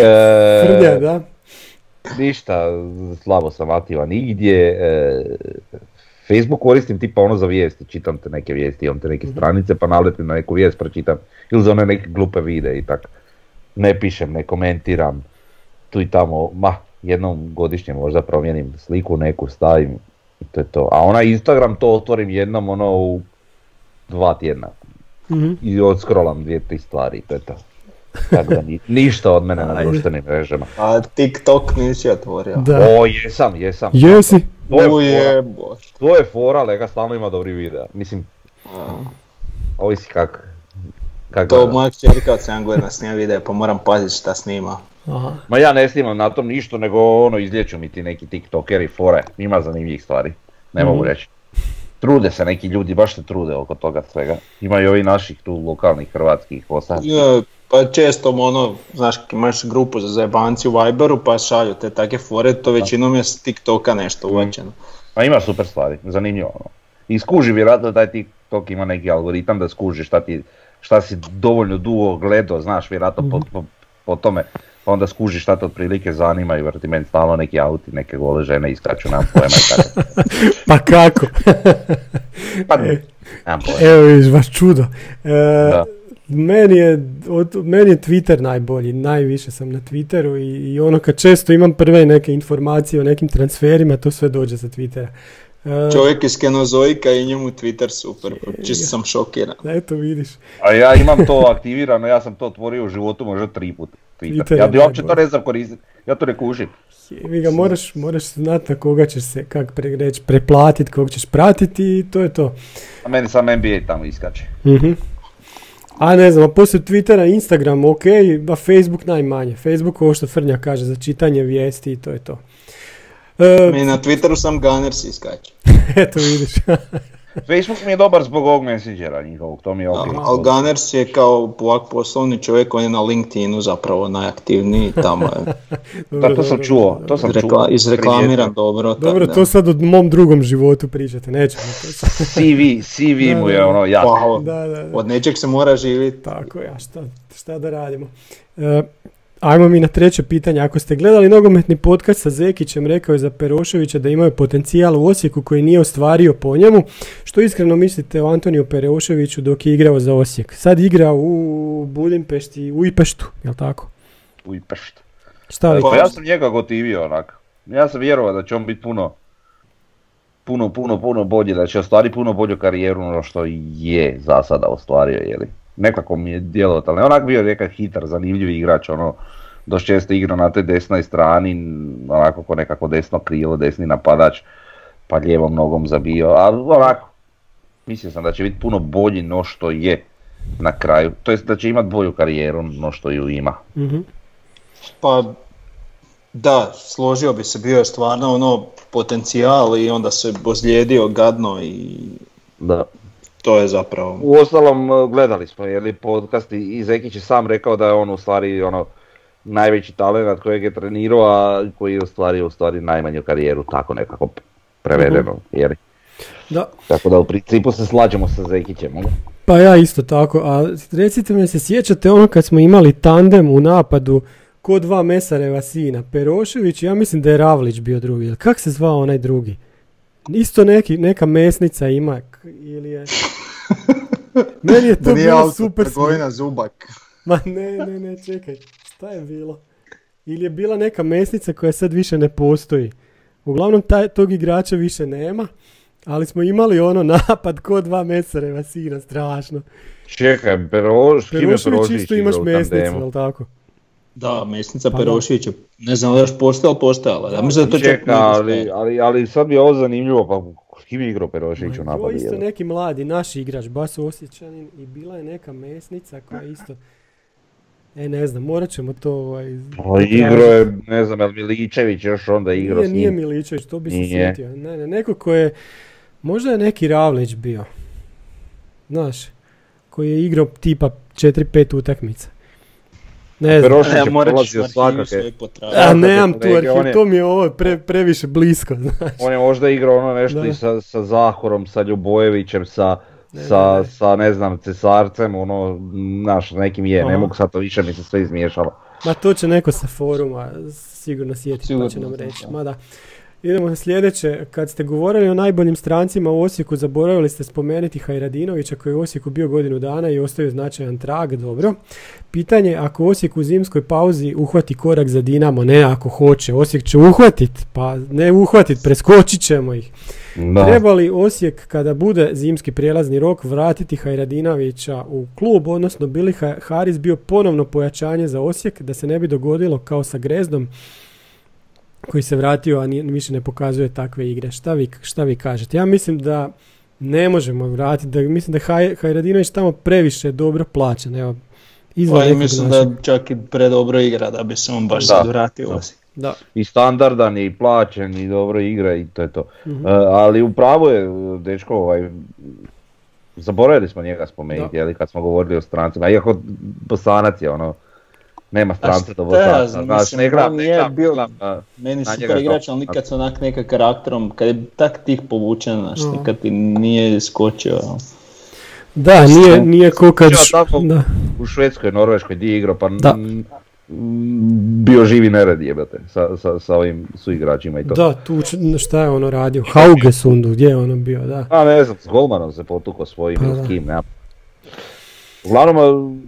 E, da. Ništa, slabo sam aktivan nigdje. E, Facebook koristim tipa ono za vijesti, čitam te neke vijesti, imam te neke stranice pa naletim na neku vijest, pročitam. Ili za one neke glupe videe i tak. Ne pišem, ne komentiram. Tu i tamo, ma, jednom godišnje možda promijenim sliku neku, stavim i to je to. A onaj Instagram to otvorim jednom ono u dva tjedna Mhm. i odscrollam dvije, tri stvari i to je to. Tako da ni- ništa od mene na društvenim mrežama. A TikTok nisi otvorio. Da. O, jesam, jesam. Jesi? To je, Uje, fora, to je fora, lega stalno ima dobri videa. Mislim, ovisi kak, kak To moja čerka od 7 godina snima video, pa moram paziti šta snima. Aha. Ma ja ne snimam na tom ništa, nego ono izlječu mi ti neki tiktokeri fore. Ima zanimljivih stvari, ne mogu Mhm. reći. Trude se neki ljudi, baš se trude oko toga svega. Ima i ovih naših tu lokalnih hrvatskih posta. Pa često ono, znaš, imaš grupu za zajebanci u Viberu pa šalju te take fore, to većinom je s TikToka nešto uvačeno. Ma ima super stvari, zanimljivo ono. I skuži vjerojatno taj TikTok ima neki algoritam da skuži šta ti, šta si dovoljno dugo gledao, znaš, vjerojatno po, po, po tome. Pa onda skuži šta te otprilike zanima i vrti meni stalno neki auti, neke gole žene iskaču, nemam pojma i tako. (laughs) Pa kako? Pa, E. nemam pojma. Evo vidiš, baš čudo. E, Da. Meni je, od, meni je Twitter najbolji, najviše sam na Twitteru i, i ono kad često imam prve neke informacije o nekim transferima, to sve dođe sa Twittera. E, Čovjek iz Kenozoika i njemu Twitter super, čisto sam šokiran. Eto vidiš. A ja imam to aktivirano, ja sam to otvorio u životu možda tri puta. Twitter Twitter. Ja, ja uopće to ne znam koristiti, ja to ne kužim. Vi ga moraš, moraš znati na koga ćeš se, kak pre, reći, preplatiti, kog ćeš pratiti i to je to. A meni sam NBA tamo iskače. Mhm. A ne znam, a poslije Twittera, Instagram, ok, a Facebook najmanje. Facebook, ovo što Frnja kaže, za čitanje vijesti i to je to. E, Mi na Twitteru sam Gunners iskače. (laughs) eto vidiš. (laughs) Facebook mi je dobar zbog ovog Messengera njihovog, to mi je ok. Al Gunners je kao ovak poslovni čovjek, on je na LinkedInu zapravo najaktivniji tamo. je. (laughs) Da, to sam čuo, to sam Rekla, čuo. izreklamiran dobro. Dobro, da. to sad o mom drugom životu pričate, nećemo to sad. (laughs) CV, CV mu je ono Pa, jasno. o- Da, da, da. Od nečeg se mora živjeti. Tako je, a šta, šta da radimo? E, ajmo mi na treće pitanje. Ako ste gledali nogometni podcast sa Zekićem, rekao je za Peroševića da imaju potencijal u Osijeku koji nije ostvario po njemu. Što iskreno mislite o Antoniju Peroševiću dok je igrao za Osijek? Sad igra u Budimpešti, u Ipeštu, jel tako? Uj, pršt. Šta vi Pa ja sam njega gotivio onak. Ja sam vjerovao da će on biti puno, puno, puno, puno bolji, da će ostvariti puno bolju karijeru ono što je za sada ostvario, jeli. Nekako mi je djelovao, ali onak bio nekak hitar, zanimljiv igrač, ono, dosta često igra na toj desnoj strani, onako ko nekako desno krilo, desni napadač, pa lijevom nogom zabio, ali onako, mislio sam da će biti puno bolji no što je na kraju, to jest da će imati bolju karijeru no što ju ima. Mhm. Pa da, složio bi se, bio je stvarno ono potencijal i onda se ozlijedio gadno i Da. To je zapravo... U ostalom e, gledali smo je li podcast i Zekić je sam rekao da je on u stvari ono najveći talent kojeg je trenirao, a koji je ostvario u stvari najmanju karijeru, tako nekako prevedeno, je li? Da. Tako da u principu se slađemo sa Zekićem. ono. Pa ja isto tako, a recite mi se sjećate ono kad smo imali tandem u napadu ko dva Mesareva sina, Perošević i ja mislim da je Ravlić bio drugi, kak se zvao onaj drugi? Isto neki, neka mesnica ima, ili je... Meni je (laughs) to bilo super smiješno. Zubak. Ma ne, ne, ne, čekaj, šta je bilo? Ili je bila neka mesnica koja sad više ne postoji. Uglavnom taj, tog igrača više nema, ali smo imali ono napad ko dva Mesareva sina, strašno. Čekaj, Peroš, Perošević Perošević isto imaš mesnicu, jel tako? Da, mesnica Pa da. Perošević je, ne znam da li još postoje, ali postojala. Ja mislim da to Čekaj, ali, ali, ali sad je ovo zanimljivo, pa kim je igrao Perošević u napadu? isto jel? neki mladi, naš igrač, baš osjećanin i bila je neka mesnica koja isto... E, ne znam, morat ćemo to ovaj... Pa igrao je, ne znam, jel Miličević još onda igrao Nije, s nije njim? Miličević, to bi se Nije. sjetio. Ne, ne, neko ko je... Možda je neki Ravlić bio. Znaš, koji je igrao tipa 4-5 utakmica. Ne znam. Perošević Ja je prolazio u arhivu svakake. sve potražiti. A svakako nemam tu arhiv, to mi je ovo pre, previše blisko, (laughs) znaš. On je možda igrao ono nešto Da. i sa, sa Zahorom, sa Ljubojevićem, sa, Ne, sa, ne, ne. sa ne znam, Cesarcem, ono, naš, nekim je, ne Aha. mogu sad to više mi se sve izmiješalo. Ma to će neko sa foruma sigurno sjetiti pa Sigurno će nam reći. da. Idemo na sljedeće. Kad ste govorili o najboljim strancima u Osijeku, zaboravili ste spomenuti Hajradinovića koji je u Osijeku bio godinu dana i ostavio značajan trag, dobro. Pitanje, ako Osijek u zimskoj pauzi uhvati korak za Dinamo, ne ako hoće, Osijek će uhvatit, pa ne uhvatit, preskočit ćemo ih. Da. Treba li Osijek kada bude zimski prijelazni rok vratiti Hajradinovića u klub, odnosno bili Ha- Haris bio ponovno pojačanje za Osijek da se ne bi dogodilo kao sa Grezdom koji se vratio, a nije, više ne pokazuje takve igre. Šta vi, šta vi kažete? Ja mislim da ne možemo vratiti, da mislim da Haj, Hajradinović tamo previše dobro plaćen. Evo, izvan Pa nekog mislim našeg- da čak i predobro igra da bi se on baš Da. sad vratio Da. Da. I standardan i plaćen i dobro igra i to je to. Mhm. E, ali upravo je, dečko, ovaj, zaboravili smo njega spomenuti, Da. jeli, kad smo govorili o strancima, iako Bosanac je ono, nema stranca do znam, znaš, ne on ne nije gledam, bio- gledam, a, Meni Na super igrač, ali nikad se onak neka karakterom, kad je tak tih povučen, znaš, Mhm. nikad ti nije skočio. Da, nije, nije ko kad... Da. u Švedskoj, Norveškoj di je igrao, pa Da. mm, mm, bio živi nered jebate sa, sa, sa ovim suigračima i to. Da, tu šta je ono radio? Haugesundu, gdje je ono bio, da. A ne znam, s Golmanom se potukao svojim Pa s kim, nema. Uglavnom,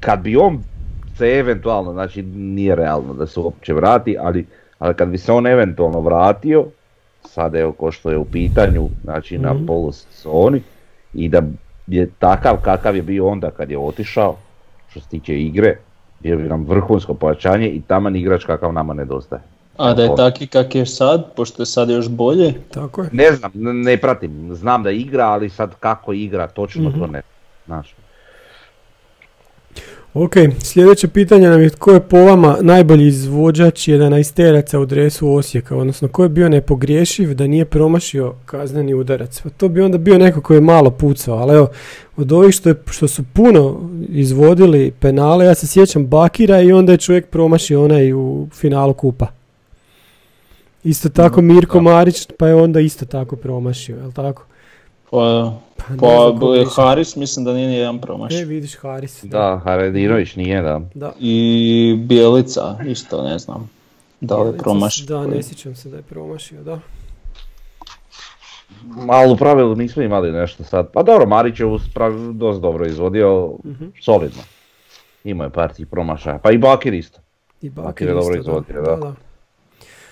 kad bi on se eventualno, znači nije realno da se uopće vrati, ali, ali kad bi se on eventualno vratio, sad evo ko što je u pitanju, znači na Mhm. polusezoni, i da je takav kakav je bio onda kad je otišao, što se tiče igre, bio bi nam vrhunsko pojačanje i taman igrač kakav nama nedostaje. A da je taki kak je sad, pošto je sad još bolje, Tako je. Ne znam, ne pratim, znam da igra, ali sad kako igra točno to Mhm. ne, znaš. Ok, sljedeće pitanje nam je tko je po vama najbolji izvođač 11 u dresu Osijeka, odnosno ko je bio nepogriješiv da nije promašio kazneni udarac. Pa to bi onda bio neko koji je malo pucao, ali evo, od ovih što, je, što su puno izvodili penale, ja se sjećam Bakira i onda je čovjek promašio onaj u finalu kupa. Isto tako Mirko Marić, pa je onda isto tako promašio, jel tako? Pa, Pa, ne. Haris mislim da nije nijedan promaš. E, vidiš Haris. Da, Haredinović nije, da. Da. I Bijelica isto ne znam. Da li je Jelica, promaš? Da, ne sjećam se da je promašio, da. Ali u pravilu nismo imali nešto sad. Pa dobro, Marić je dosta dobro izvodio, Mhm. solidno. Imao je par tih promašaja. Pa i Bakir isto. I Bakir Bakir je dobro isto, izvodio, da. da. da.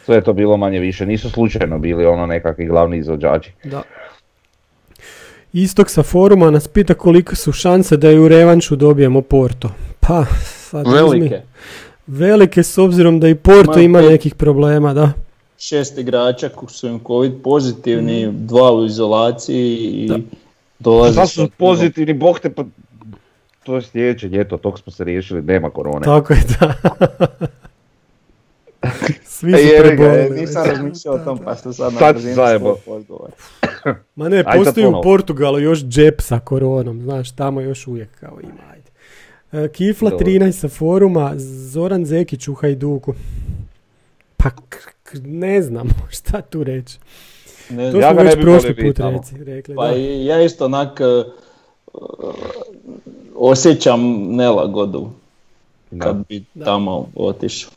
Sve je to bilo manje više. Nisu slučajno bili ono nekakvi glavni izvođači. Da. Istok sa foruma nas pita koliko su šanse da i u revanšu dobijemo Porto. Pa, sad uzmi- Velike. Velike s obzirom da i Porto Ma, ima pet- nekih problema, da. Šest igrača koji su im covid pozitivni, dva u izolaciji i Da. dolaze su pozitivni, bog te pa... To je sljedeće ljeto, tog smo se riješili, nema korone. Tako je, da. (laughs) Svi E, su ga, prebolili. nisam već. razmišljao o tom, pa sam sad na Sad brzinu zajebo. Ma ne, Aj postoji u. Portugalu još džep sa koronom, znaš, tamo još uvijek kao ima, ajde. E, Kifla Dobro. 13 sa foruma, Zoran Zekić u Hajduku. Pa, k- k- ne znam (laughs) šta tu reći. Ne To. Ja smo već prošli put reci, rekli. Pa da. i ja isto onak e, osjećam nelagodu Da. kad bi Da. tamo otišao.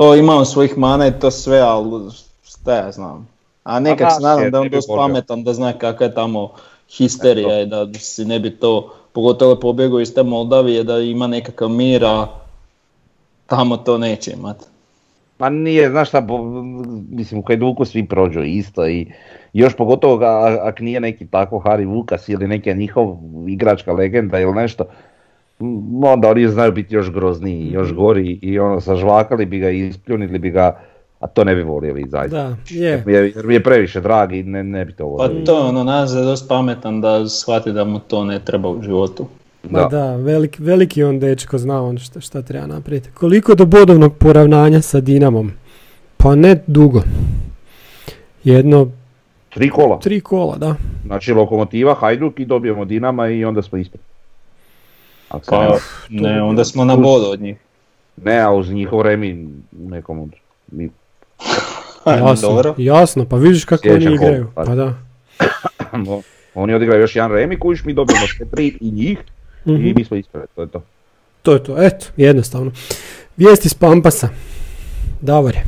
To imao svojih mana i to sve, ali šta ja znam. A nekak da, se nadam da je on dosta pametan da zna kakva je tamo histerija i da si ne bi to, pogotovo je pobjegao iz te Moldavije, da ima nekakav mir, a tamo to neće imati. Pa nije, znaš šta, mislim u Hajduku svi prođu isto i još pogotovo ako nije neki tako Hari Vukas ili neki njihov igračka legenda ili nešto, onda oni znaju biti još grozniji, još gori i ono sažvakali bi ga i ispljunili bi ga, a to ne bi volio vidjeti zaista. Da, je. Jer jer mi je previše drag i ne, ne bi to Pa volio vidjeti. to je ono, nas je dosta pametan da shvati da mu to ne treba u životu. Ma da, velik, veliki on dečko zna on šta, šta treba napraviti. Koliko do bodovnog poravnanja sa Dinamom? Pa ne dugo. Jedno, Tri kola, tri kola, da. znači lokomotiva, Hajduk i dobijemo Dinama i onda smo ispred. Ne Pa ne, onda smo na bodu od njih. Ne, a uz njihov remi u nekom od... mi- (laughs) Jasno, Dobro. jasno, pa vidiš kako Sljedeća oni igraju. pa. Pa da. (coughs) Oni odigraju još jedan remi kojiš mi dobijemo sve tri i njih i Mhm. mi smo ispred, to je to. To je to, eto, jednostavno. Vijesti s Pampasa. Davore.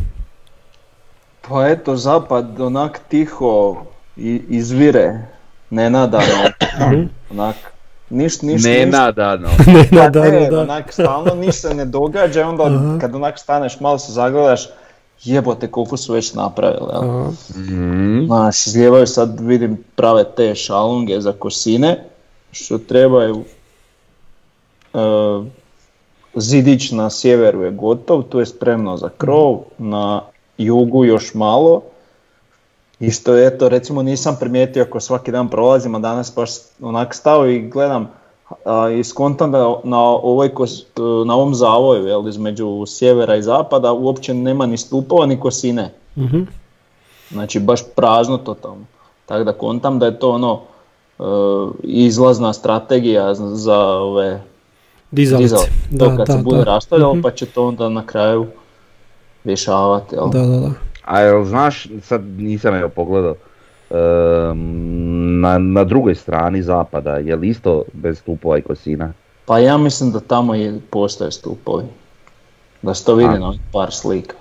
Pa eto, zapad onak tiho i izvire, nenadano, Mhm. onak, niš, niš, niš, nadano. (laughs) ne, pa na, da, ne, da. onak, stalno ništa ne događa i onda Aha. kad onak staneš, malo se zagledaš, jebote koliko su već napravili, jel? Mhm. Znaš, izlijevaju sad, vidim, prave te šalunge za kosine, što trebaju. E, zidić na sjeveru je gotov, tu je spremno za krov, na jugu još malo. Isto eto, recimo nisam primijetio ako svaki dan prolazim, a danas baš onak stao i gledam a, i skontam da na, ovoj na ovom zavoju, jel, između sjevera i zapada, uopće nema ni stupova ni kosine. mhm. Znači baš prazno totalno. Tako da kontam da je to ono e, izlazna strategija za- ove Dizalice. dizal. Da, To kad da, se bude da. rastavljalo Mhm. pa će to onda na kraju rješavati. Jel? Da, da, da. A jel znaš, sad nisam evo pogledao, ehm, na, na drugoj strani zapada, je li isto bez stupova i kosina? Pa ja mislim da tamo je, postoje stupovi. Da se to vidi na par slika.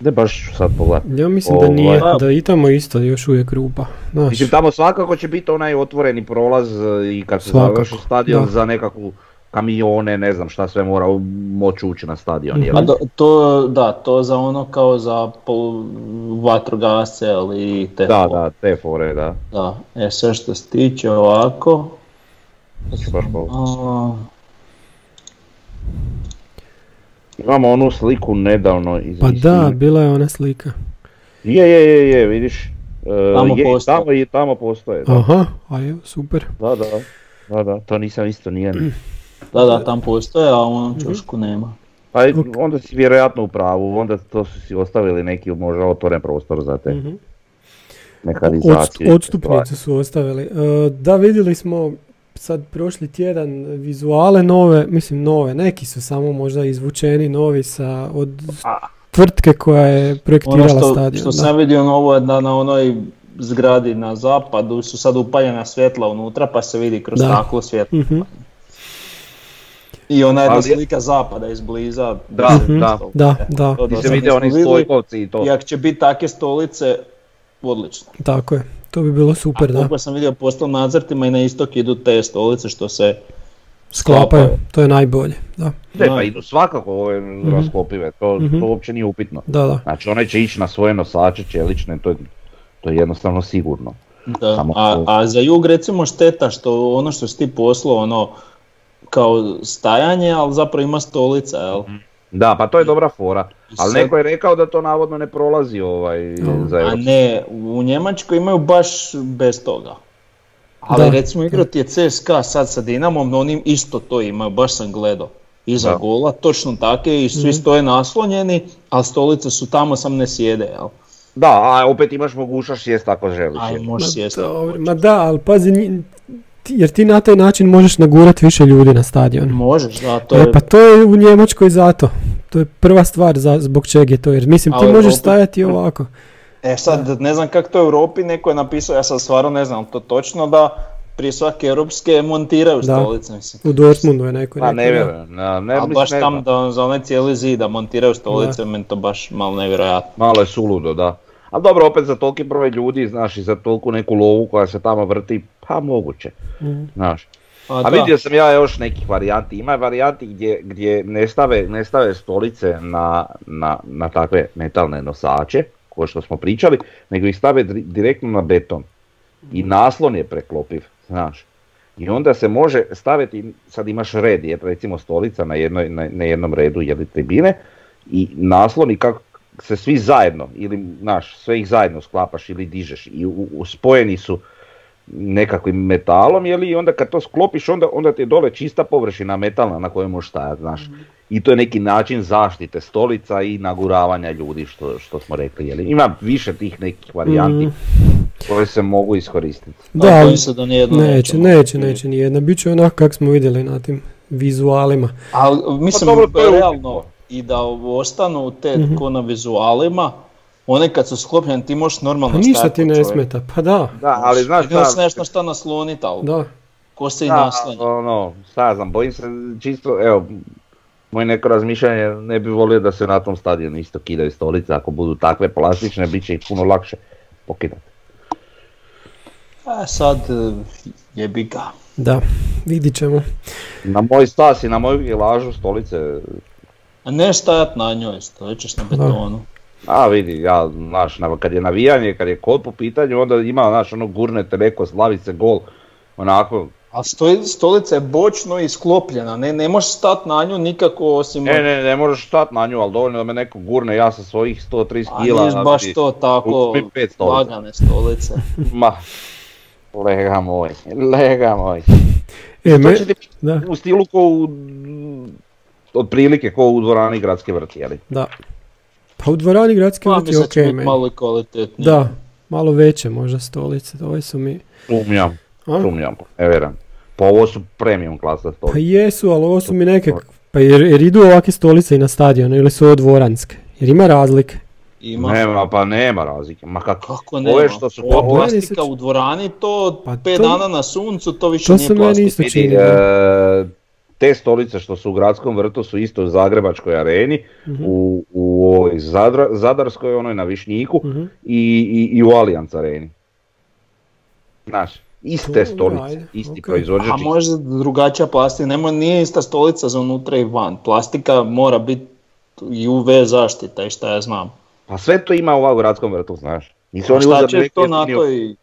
Ne baš ću sad pogledat. Ja mislim da Ovaj. nije, da i tamo isto još uvijek rupa. Znaš, Mislim, tamo svakako će biti onaj otvoreni prolaz e, i kad se Svakako, završi stadion da. za nekakvu kamione, ne znam šta sve mora moći ući na stadion. jel? A do- to, da, to za ono kao za pol, vatrogasce ali i te Da, fore. da, te fore, da. da. E sve što se tiče ovako, baš a, Imamo onu sliku nedavno iz Pa da, bila je ona slika. Je, je, je, je, vidiš. E, Tamo je, postoje. Tamo, i tamo postoje, da. Aha, a super. Da, da, da, da, to nisam isto nijedan (clears throat) Da, da, tam postoje, a u onom čošku nema. Pa onda si vjerojatno u pravu, onda to su si ostavili neki možda otvoren prostor za te Mhm. mehanizacije. Odst- odstupnice su ostavili. E, Da, vidjeli smo sad prošli tjedan vizuale nove, mislim nove, neki su samo možda izvučeni novi sa od tvrtke koja je projektirala Ono što, stadion. što da. sam vidio novo je da na onoj zgradi na zapadu su sad upaljena svjetla unutra pa se vidi kroz Da. staklo svjetlo. Mhm. I ona jedna Ali- slika zapada izbliza. Da, da. Da, da, sad vidio oni stojkovci i to. I ako će biti takve stolice, odlično. tako je. To bi bilo super, A da. koliko sam vidio po ostalom nacrtima i na istok idu te stolice što se Sklapaju, to je najbolje. Da, Ne, Da. pa idu svakako ove raskopive, to, Mhm. to uopće nije upitno. da, da. Znači one će ići na svoje nosače čelične, to je, to je jednostavno sigurno. Da, Samo a, to- a za jug recimo šteta što ono što si ti poslao ono kao stajanje, ali zapravo ima stolica, jel? Da, pa to je dobra fora. Ali sad- neko je rekao da to navodno ne prolazi ovaj, za A ne, u Njemačkoj imaju baš bez toga. Ali Da. recimo igrao ti je CSKA sad sa Dinamom, oni isto to imaju, baš sam gledao. Iza Da. gola, točno take i svi stoje naslonjeni, ali stolice su tamo, sam ne sjede, jel? Da, a opet imaš mogućnost sjest ako želiš. Aj, možeš hoćeš. ma da, ali pazi, jer ti na taj način možeš nagurat više ljudi na stadion. Možeš, da, to E, je... pa to je u Njemačkoj zato. To je prva stvar za, zbog čega je to. Jer mislim, ti Ali možeš opet- stajati ovako. E sad, ne znam kako to je u Europi, neko je napisao, ja sad stvarno ne znam to točno, da prije svake europske montiraju Da. stolice, mislim. U Dortmundu je neko Pa rekao. ne vjerujem, ne, ne, Ali mislim, baš ne tam da za onaj cijeli zid da montiraju stolice, meni to baš malo nevjerojatno. Malo je suludo, da. Ali dobro, opet za toliki broj ljudi, znaš, i za toliku neku lovu koja se tamo vrti, pa moguće, Mhm. znaš. A, A vidio sam ja još nekih varijanti, ima varijanti gdje, gdje ne, stave, ne stave stolice na, na, na takve metalne nosače, ko što smo pričali, nego ih stave direktno na beton. I naslon je preklopiv, znaš. I onda se može staviti, sad imaš red, jer recimo stolica na, jednoj, na, na jednom redu jeli tribine i naslon i kako se svi zajedno, ili znaš, sve ih zajedno sklapaš ili dižeš i u, u- spojeni su nekakvim metalom, jeli, i onda kad to sklopiš, onda, onda ti je dole čista površina metalna na kojoj možeš stajati, znaš. I to je neki način zaštite stolica i naguravanja ljudi, što, što smo rekli, jeli. Ima više tih nekih varijanti Mhm. koje se mogu iskoristiti. Da, Ali se da nijedno neće, neće, neće ni jedna. Biće onako kako smo vidjeli na tim vizualima. Ali mislim, Pa dobro, to je realno. I da ostanu te Mhm. ko na vizualima, one kad su sklopljene ti možeš normalno Pa ništa ti ne čovjek. smeta. Pa da, Da, ali znaš šta, se nešto šta nasloniti, ali da. ko se i da, naslanja. ono, šta znam, bojim se čisto, evo, moje neko razmišljanje, ne bi volio da se na tom stadionu isto kidaju stolice, ako budu takve plastične, bit će ih puno lakše pokidati. A sad e, jebi ga. Da, vidit ćemo. Na moj stas i na moju gilažu stolice, A ne stajat na njoj, stojit ćeš na betonu. a vidi, ja, znaš, na- kad je navijanje, kad je kod po pitanju, onda ima, znaš, ono, gurnete neko, slavi se gol, onako, A stoj, stolica je bočno i sklopljena, ne, ne možeš stat na nju nikako osim... ne, ne, ne možeš stat na nju, ali dovoljno da me neko gurne, ja sa svojih 130 A kila, niješ baš vidi, to tako lagane stolice. (laughs) ma, lega moj, lega moj. E, me, ti da, u stilu ko u, otprilike ko u dvorani gradske vrti, jeli? da. Pa u dvorani gradske Pa vrti biti meni. malo kvalitetnije. Da, malo veće možda stolice, ove su mi... Sumnjam, sumnjam, ne vjerujem. Pa ovo su premium klasa Pa stolice. jesu, ali ovo su mi neke... Pa jer, jer idu ovakve stolice i na stadionu ili su ovo dvoranske? Jer ima razlike. Ima. Nema, pa nema razlike. Ma kako? Kako nema? Ove što su Ova ove- plastika u dvorani, to Pa pet to- dana na suncu, to više To nije se meni plastika. isto čini. Te stolice što su u gradskom vrtu su isto u Zagrebačkoj areni, Mhm. u, u ovoj Zadra- Zadarskoj, onoj na Višnjiku Mhm. i, i, i u Allianz areni. Znaš, iste stolice, ajde, isti ok. proizvođač. A možda drugačija plastika, nema, nije ista stolica za unutra i van. Plastika mora biti i UV zaštita i šta ja znam. Pa sve to ima u ovom gradskom vrtu, znaš. Nisu oni šta će to na toj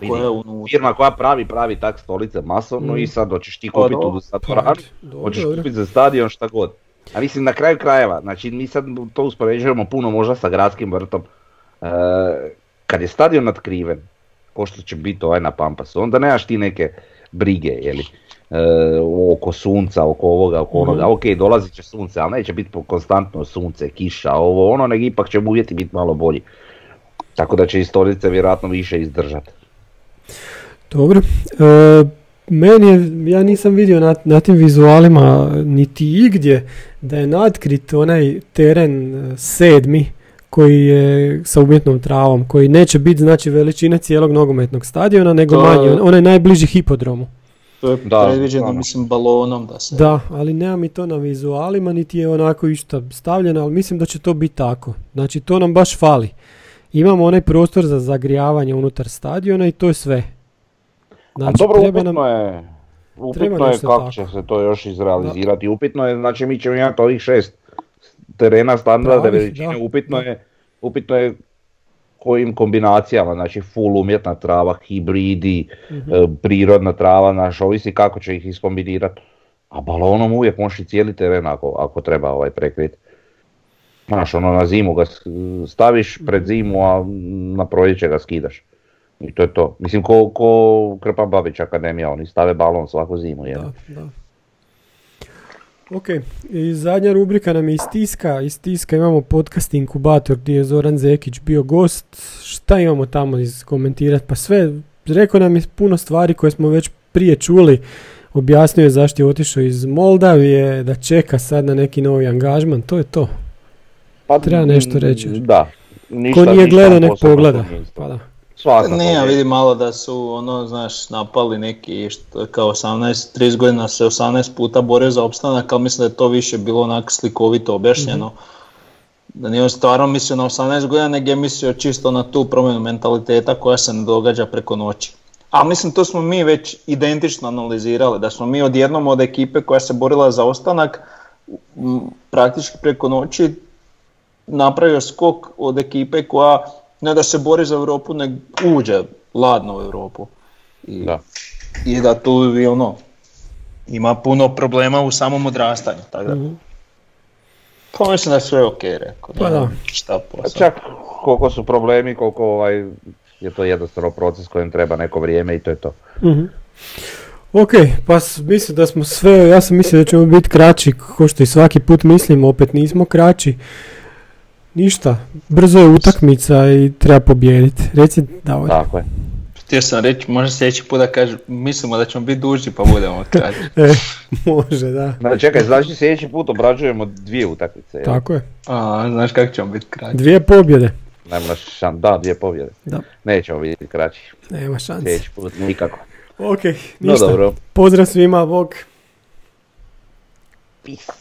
koja je unutra? Firma koja pravi, pravi tak stolice masovno Mhm. i sad hoćeš ti kupiti u dvoranu, dobro, hoćeš kupiti za stadion šta god. A mislim na kraju krajeva, znači mi sad to uspoređujemo puno možda sa gradskim vrtom. E, kad je stadion natkriven, ko što će biti ovaj na Pampasu, onda nemaš ti neke brige, jeli. e, oko sunca, oko ovoga, oko onoga. Ok, dolazit će sunce, ali neće biti konstantno sunce, kiša, ovo, ono, nego ipak će uvjeti biti malo bolji. Tako da će i stolice vjerojatno više izdržati. Dobro. E, meni je, ja nisam vidio na, na tim vizualima niti igdje da je natkrit onaj teren e, sedmi koji je sa umjetnom travom, koji neće biti znači veličine cijelog nogometnog stadiona, nego To- manji, on- onaj najbliži hipodromu. To je Da, predviđeno, stvarno. mislim, balonom da se... Da, ali nema mi to na vizualima, niti je onako išta stavljeno, ali mislim da će to biti tako. Znači to nam baš fali. Imamo onaj prostor za zagrijavanje unutar stadiona i to je sve. A Znači, dobro, treba nam- upitno je, upitno je kako tako. će se to još izrealizirati. Upitno je, znači mi ćemo imati ovih šest terena standardne Pravih, veličine, upitno je, upitno je kojim kombinacijama, znači full umjetna trava, hibridi, Mhm. e, prirodna trava, naš, ovisi kako će ih iskombinirati. A balonom uvijek možeš i cijeli teren ako, ako treba ovaj prekriti. Znaš, ono na zimu ga staviš pred zimu, a na proljeće ga skidaš. I to je to. Mislim, ko, ko Krpan Babić Akademija, oni stave balon svaku zimu. Je. Da, da. Ok, i zadnja rubrika nam je iz tiska. Iz tiska imamo podcast Inkubator gdje je Zoran Zekić bio gost. Šta imamo tamo iskomentirati? Pa sve, rekao nam je puno stvari koje smo već prije čuli. Objasnio je zašto je otišao iz Moldavije, da čeka sad na neki novi angažman, to je to. Pa, Treba nešto reći. Da. Ništa, Ko nije ništa gledao, nek pogleda. to nije isto. Pa da. Svakako. Ne, ja vidim malo da su ono, znaš, napali neki što kao 18, 30 godina se 18 puta bore za opstanak, ali mislim da je to više bilo onak slikovito objašnjeno. Da nije on stvarno mislio na 18 godina, nego je mislio čisto na tu promjenu mentaliteta koja se ne događa preko noći. A mislim to smo mi već identično analizirali, da smo mi odjednom od ekipe koja se borila za ostanak m, praktički preko noći napravio skok od ekipe koja ne da se bori za Europu, nego uđe ladno u Europu. I, Da. I da tu i ono, ima puno problema u samom odrastanju. Tako da, Mhm. pa mislim da je sve ok rekao. Pa da. Šta Pa posao. Čak koliko su problemi, koliko ovaj, je to jednostavno proces kojem treba neko vrijeme i to je to. Mhm. Ok, pa mislim da smo sve, ja sam mislio da ćemo biti kraći, ko što i svaki put mislim, opet nismo kraći. Ništa, brzo je utakmica i treba pobijediti. Reci, Davor. Tako je. Htio sam reći, možda sljedeći put da kažem, mislimo da ćemo biti dužni pa budemo (laughs) kraći. E, može, da. Znači, čekaj, znači sljedeći put obrađujemo dvije utakmice. jel? Tako je. A, znaš kako ćemo biti kraći? Dvije pobjede. Nema šan, da, dvije pobjede. Da. Nećemo biti kraći. Nema šanse. Sljedeći put nikako. Ok, No ništa. dobro. Pozdrav svima, bog. Peace.